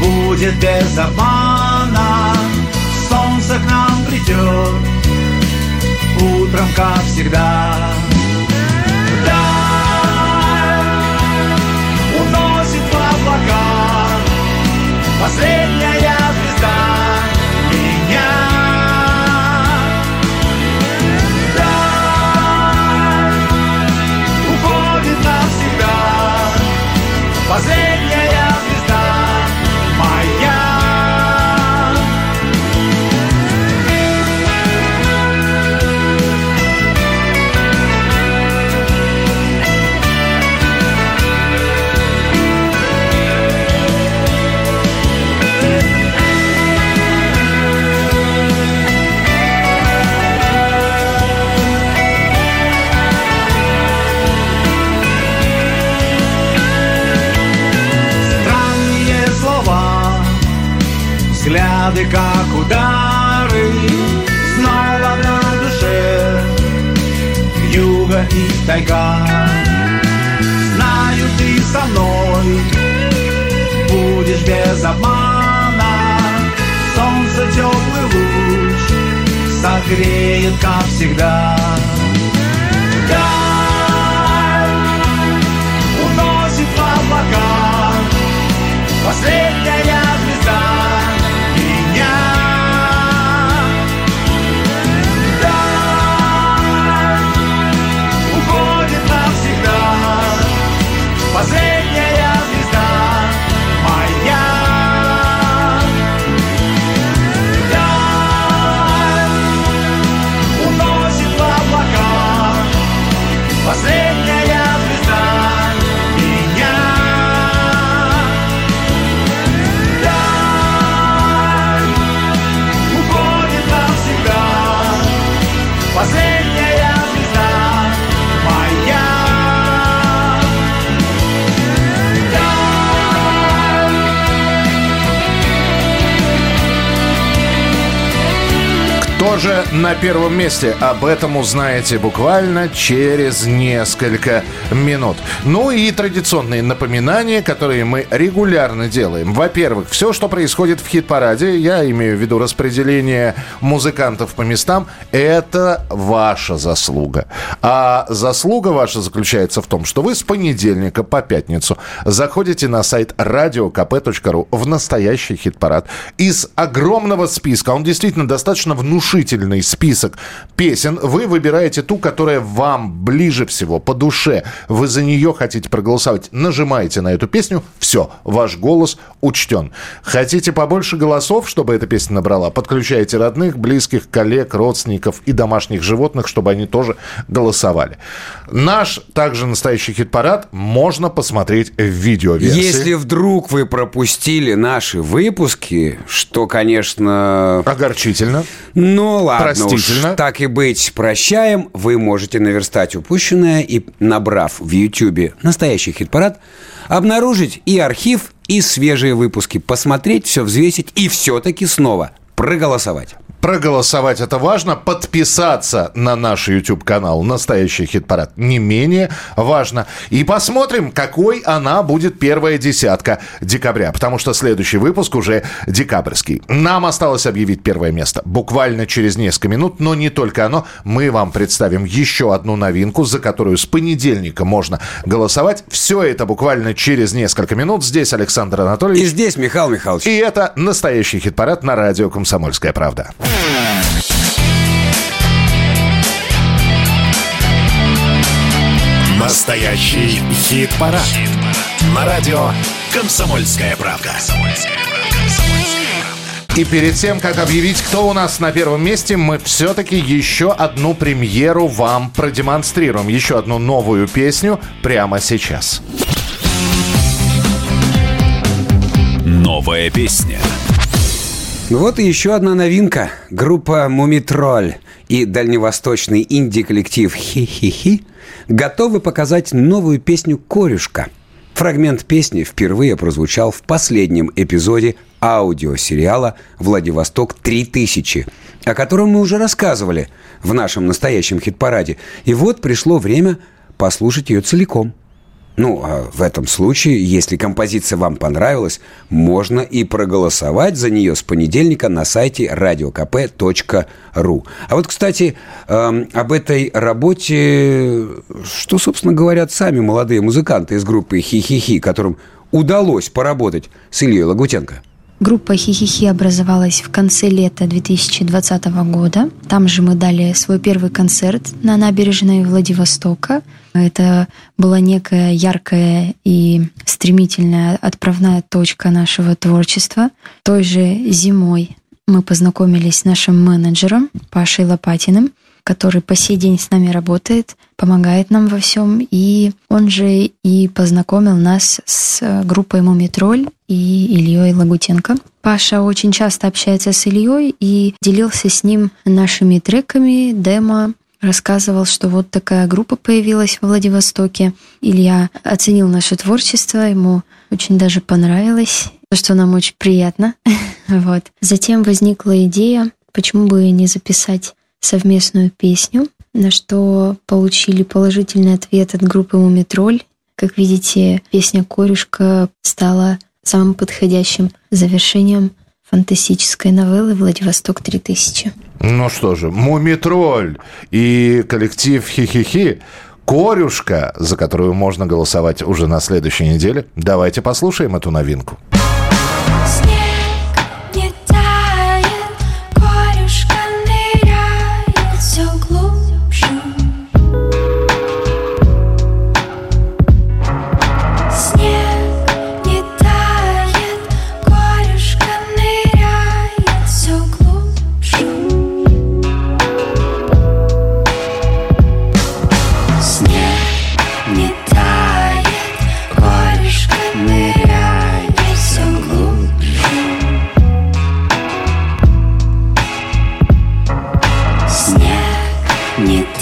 Будет без обмана. Солнце к нам придет Утром, как всегда. Вдаль Уносит в облака Последняя Взгляды, как удары Снова на душе. Юга и тайга Знаю, ты со мной. Будешь без обмана Солнце теплый луч Согреет, как всегда. Вдаль на первом месте. Об этом узнаете буквально через несколько минут. Ну и традиционные напоминания, которые мы регулярно делаем. Во-первых, все, что происходит в хит-параде, я имею в виду распределение музыкантов по местам, это ваша заслуга. А заслуга ваша заключается в том, что вы с понедельника по пятницу заходите на сайт radiokp.ru в настоящий хит-парад. Из огромного списка, он действительно достаточно внушительный список песен, вы выбираете ту, которая вам ближе всего, по душе. Вы за нее хотите проголосовать. Нажимаете на эту песню, все, ваш голос учтен. Хотите побольше голосов, чтобы эта песня набрала? Подключаете родных, близких, коллег, родственников и домашних животных, чтобы они тоже голосовали. Наш также настоящий хит-парад можно посмотреть в видеоверсии. Если вдруг вы пропустили наши выпуски, что, конечно... Огорчительно. Ну ладно Простительно. уж, так и быть, прощаем. Вы можете наверстать упущенное и, набрав в YouTube настоящий хит-парад, обнаружить и архив, и свежие выпуски, посмотреть, все взвесить и все-таки снова проголосовать. Проголосовать это важно, подписаться на наш YouTube-канал «Настоящий хит-парад» не менее важно. И посмотрим, какой она будет первая десятка декабря, потому что следующий выпуск уже декабрьский. Нам осталось объявить первое место буквально через несколько минут, но не только оно. Мы вам представим еще одну новинку, за которую с понедельника можно голосовать. Все это буквально через несколько минут. Здесь Александр Анатольевич. И здесь Михаил Михайлович. И это «Настоящий хит-парад» на радио «Комсомольская правда». Настоящий хит-парад. На радио «Комсомольская правда». И перед тем, как объявить, кто у нас на первом месте, мы все-таки еще одну премьеру вам продемонстрируем. Еще одну новую песню прямо сейчас. Новая песня. Вот и еще одна новинка. Группа «Мумитроль» и дальневосточный инди-коллектив «Хи-хи-хи» готовы показать новую песню «Корюшка». Фрагмент песни впервые прозвучал в последнем эпизоде аудиосериала «Владивосток-3000», о котором мы уже рассказывали в нашем настоящем хит-параде. И вот пришло время послушать ее целиком. Ну, а в этом случае, если композиция вам понравилась, можно и проголосовать за нее с понедельника на сайте radiokp.ru. А вот, кстати, эм, об этой работе, что, собственно, говорят сами молодые музыканты из группы «Хи-хи-хи», которым удалось поработать с Ильей Лагутенко. Группа «Хихихи» образовалась в конце лета 2020 года. Там же мы дали свой первый концерт на набережной Владивостока. Это была некая яркая и стремительная отправная точка нашего творчества. Той же зимой мы познакомились с нашим менеджером Пашей Лопатиным, который по сей день с нами работает, помогает нам во всем. И он же и познакомил нас с группой «Мумитроль» и Ильей Лагутенко. Паша очень часто общается с Ильей и делился с ним нашими треками, демо, рассказывал, что вот такая группа появилась в Владивостоке. Илья оценил наше творчество, ему очень даже понравилось, что нам очень приятно. вот. Затем возникла идея, почему бы не записать совместную песню, на что получили положительный ответ от группы «Мумитроль». Как видите, песня «Корюшка» стала самым подходящим завершением фантастической новеллы «Владивосток-3000». Ну что же, Мумитроль и коллектив Хи-Хи-Хи. Корюшка, за которую можно голосовать уже на следующей неделе. Давайте послушаем эту новинку. Снег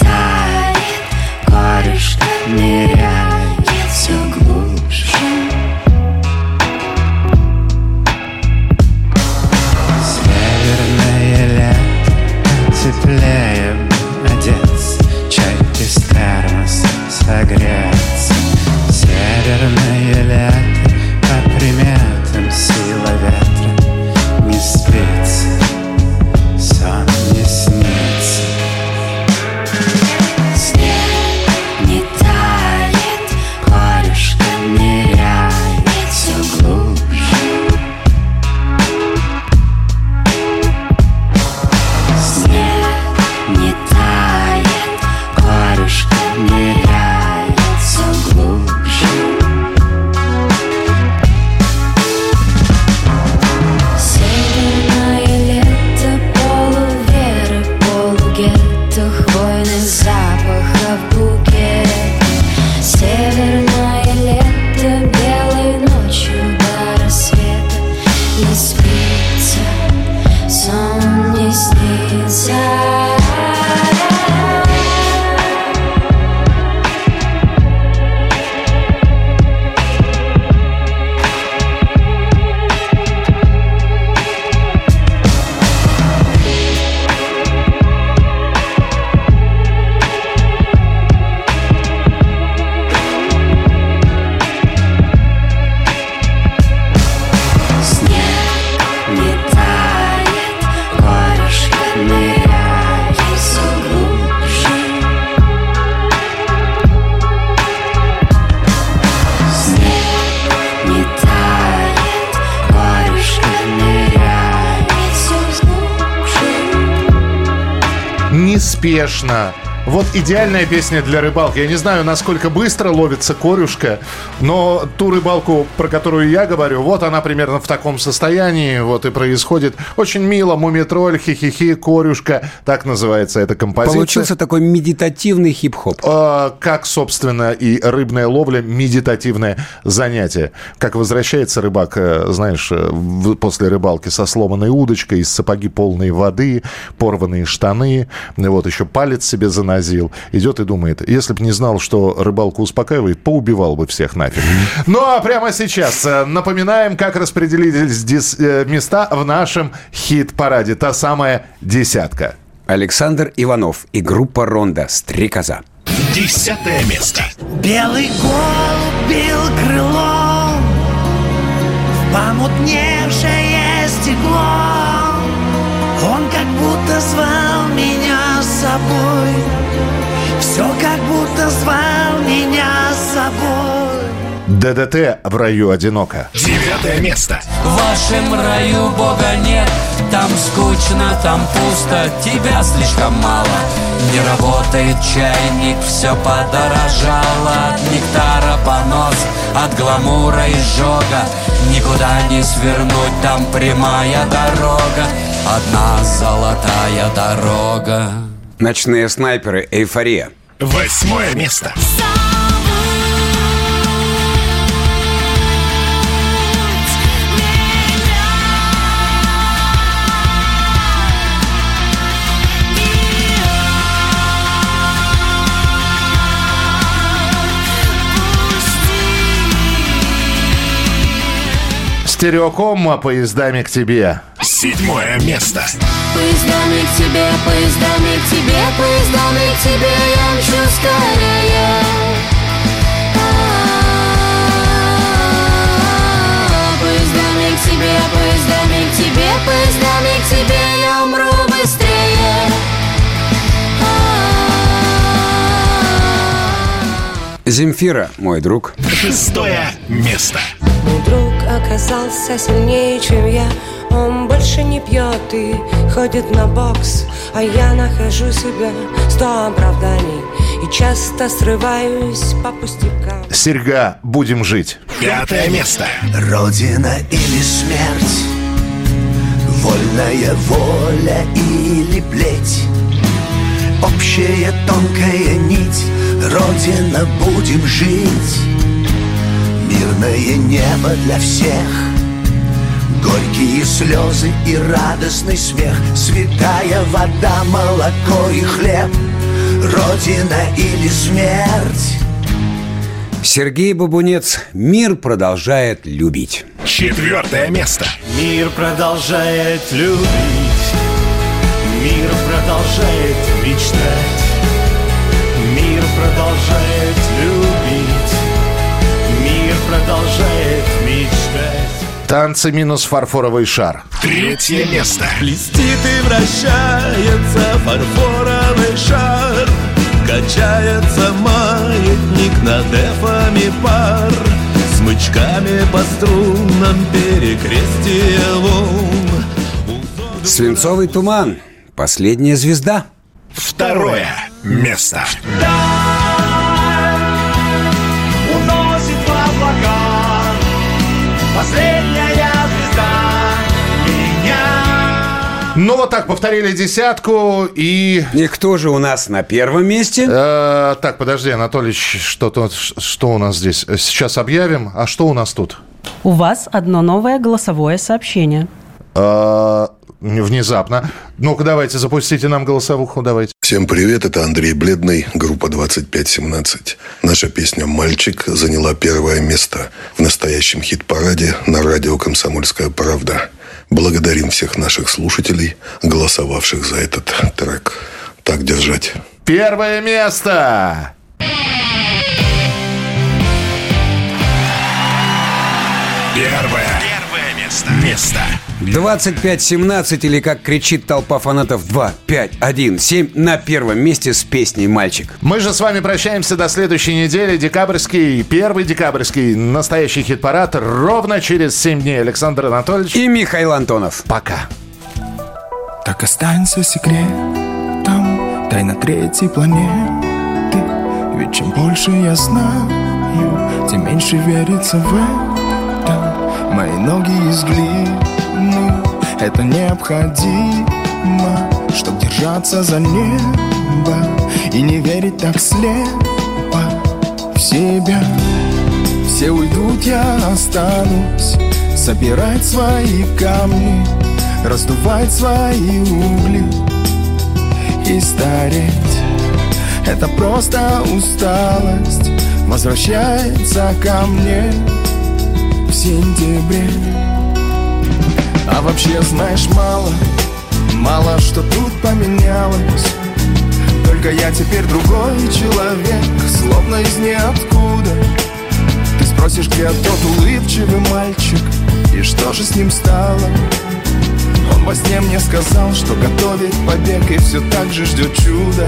идеальная песня для рыбалки. Я не знаю, насколько быстро ловится корюшка, но ту рыбалку, про которую я говорю, вот она примерно в таком состоянии, вот и происходит. Очень мило, мумитроль, хи-хи-хи, корюшка, так называется эта композиция. Получился такой медитативный хип-хоп. А, как, собственно, и рыбная ловля, медитативное занятие. Как возвращается рыбак, э, знаешь, э, после рыбалки со сломанной удочкой, из сапоги полные воды, порванные штаны, вот еще палец себе занозил, идет и думает, если бы не знал, что рыбалку успокаивает, поубивал бы всех нафиг. Ну а прямо сейчас э, напоминаем, как распределились дис- э, места в нашем хит-параде. Та самая десятка. Александр Иванов и группа «Ронда» «Стрекоза». Десятое место. Белый голубь бил крылом В помутневшее стекло Он как будто звал меня с собой. Все как будто звал меня с собой ДДТ в раю одиноко. Девятое место. В вашем раю Бога нет Там скучно, там пусто Тебя слишком мало Не работает чайник Все подорожало От нектара понос От гламура изжога Никуда не свернуть Там прямая дорога Одна золотая дорога Ночные снайперы «Эйфория». Восьмое место. Стереоком поездами к тебе. Седьмое место. Поездами к тебе, поездами к тебе, поездами к тебе я мчу скорее. А, Поездами к тебе, поездами к тебе, поездами к тебе я умру быстрее. Земфира, мой друг. Шестое место. Мой друг оказался сильнее, чем я. Он больше не пьет и ходит на бокс А я нахожу себя сто оправданий И часто срываюсь по пустякам. Серьга, будем жить. Пятое место. Родина или смерть? Вольная воля или плеть? Общая тонкая нить. Родина, будем жить мирное небо для всех Горькие слезы и радостный смех Святая вода, молоко и хлеб Родина или смерть Сергей Бабунец «Мир продолжает любить». Четвертое место. Мир продолжает любить. Мир продолжает мечтать. Мир продолжает любить. Танцы минус фарфоровый шар. Третье место. Блестит и вращается фарфоровый шар Качается маятник над эфами пар Смычками по струнам перекрестие волн Свинцовый туман. Последняя звезда. Второе место. Уносит Ну вот так, повторили десятку и... И кто же у нас на первом месте? Э, так, подожди, Анатольевич, что-то, что у нас здесь? Сейчас объявим. А что у нас тут? У вас одно новое голосовое сообщение. Э, внезапно. Ну-ка, давайте, запустите нам голосовуху, давайте. Всем привет, это Андрей Бледный, группа 2517. Наша песня «Мальчик» заняла первое место в настоящем хит-параде на радио «Комсомольская правда». Благодарим всех наших слушателей, голосовавших за этот трек. Так держать. Первое место! Первое. Место. Место. 25-17 или как кричит толпа фанатов 2, 5, 1, 7 на первом месте с песней «Мальчик». Мы же с вами прощаемся до следующей недели. Декабрьский, первый декабрьский настоящий хит-парад ровно через 7 дней. Александр Анатольевич. И Михаил Антонов. Пока. Так останется секретом Тайна третьей планеты Ведь чем больше я знаю Тем меньше верится в это Мои ноги из глины Это необходимо Чтоб держаться за небо И не верить так слепо В себя. Все уйдут, я останусь Собирать свои камни Раздувать свои угли И стареть. Это просто усталость Возвращается ко мне сентябре. А вообще знаешь мало Мало что тут поменялось. Только я теперь другой человек Словно из ниоткуда. Ты спросишь, где тот улыбчивый мальчик И что же с ним стало? Он во сне мне сказал, что готовит побег И все так же ждет чудо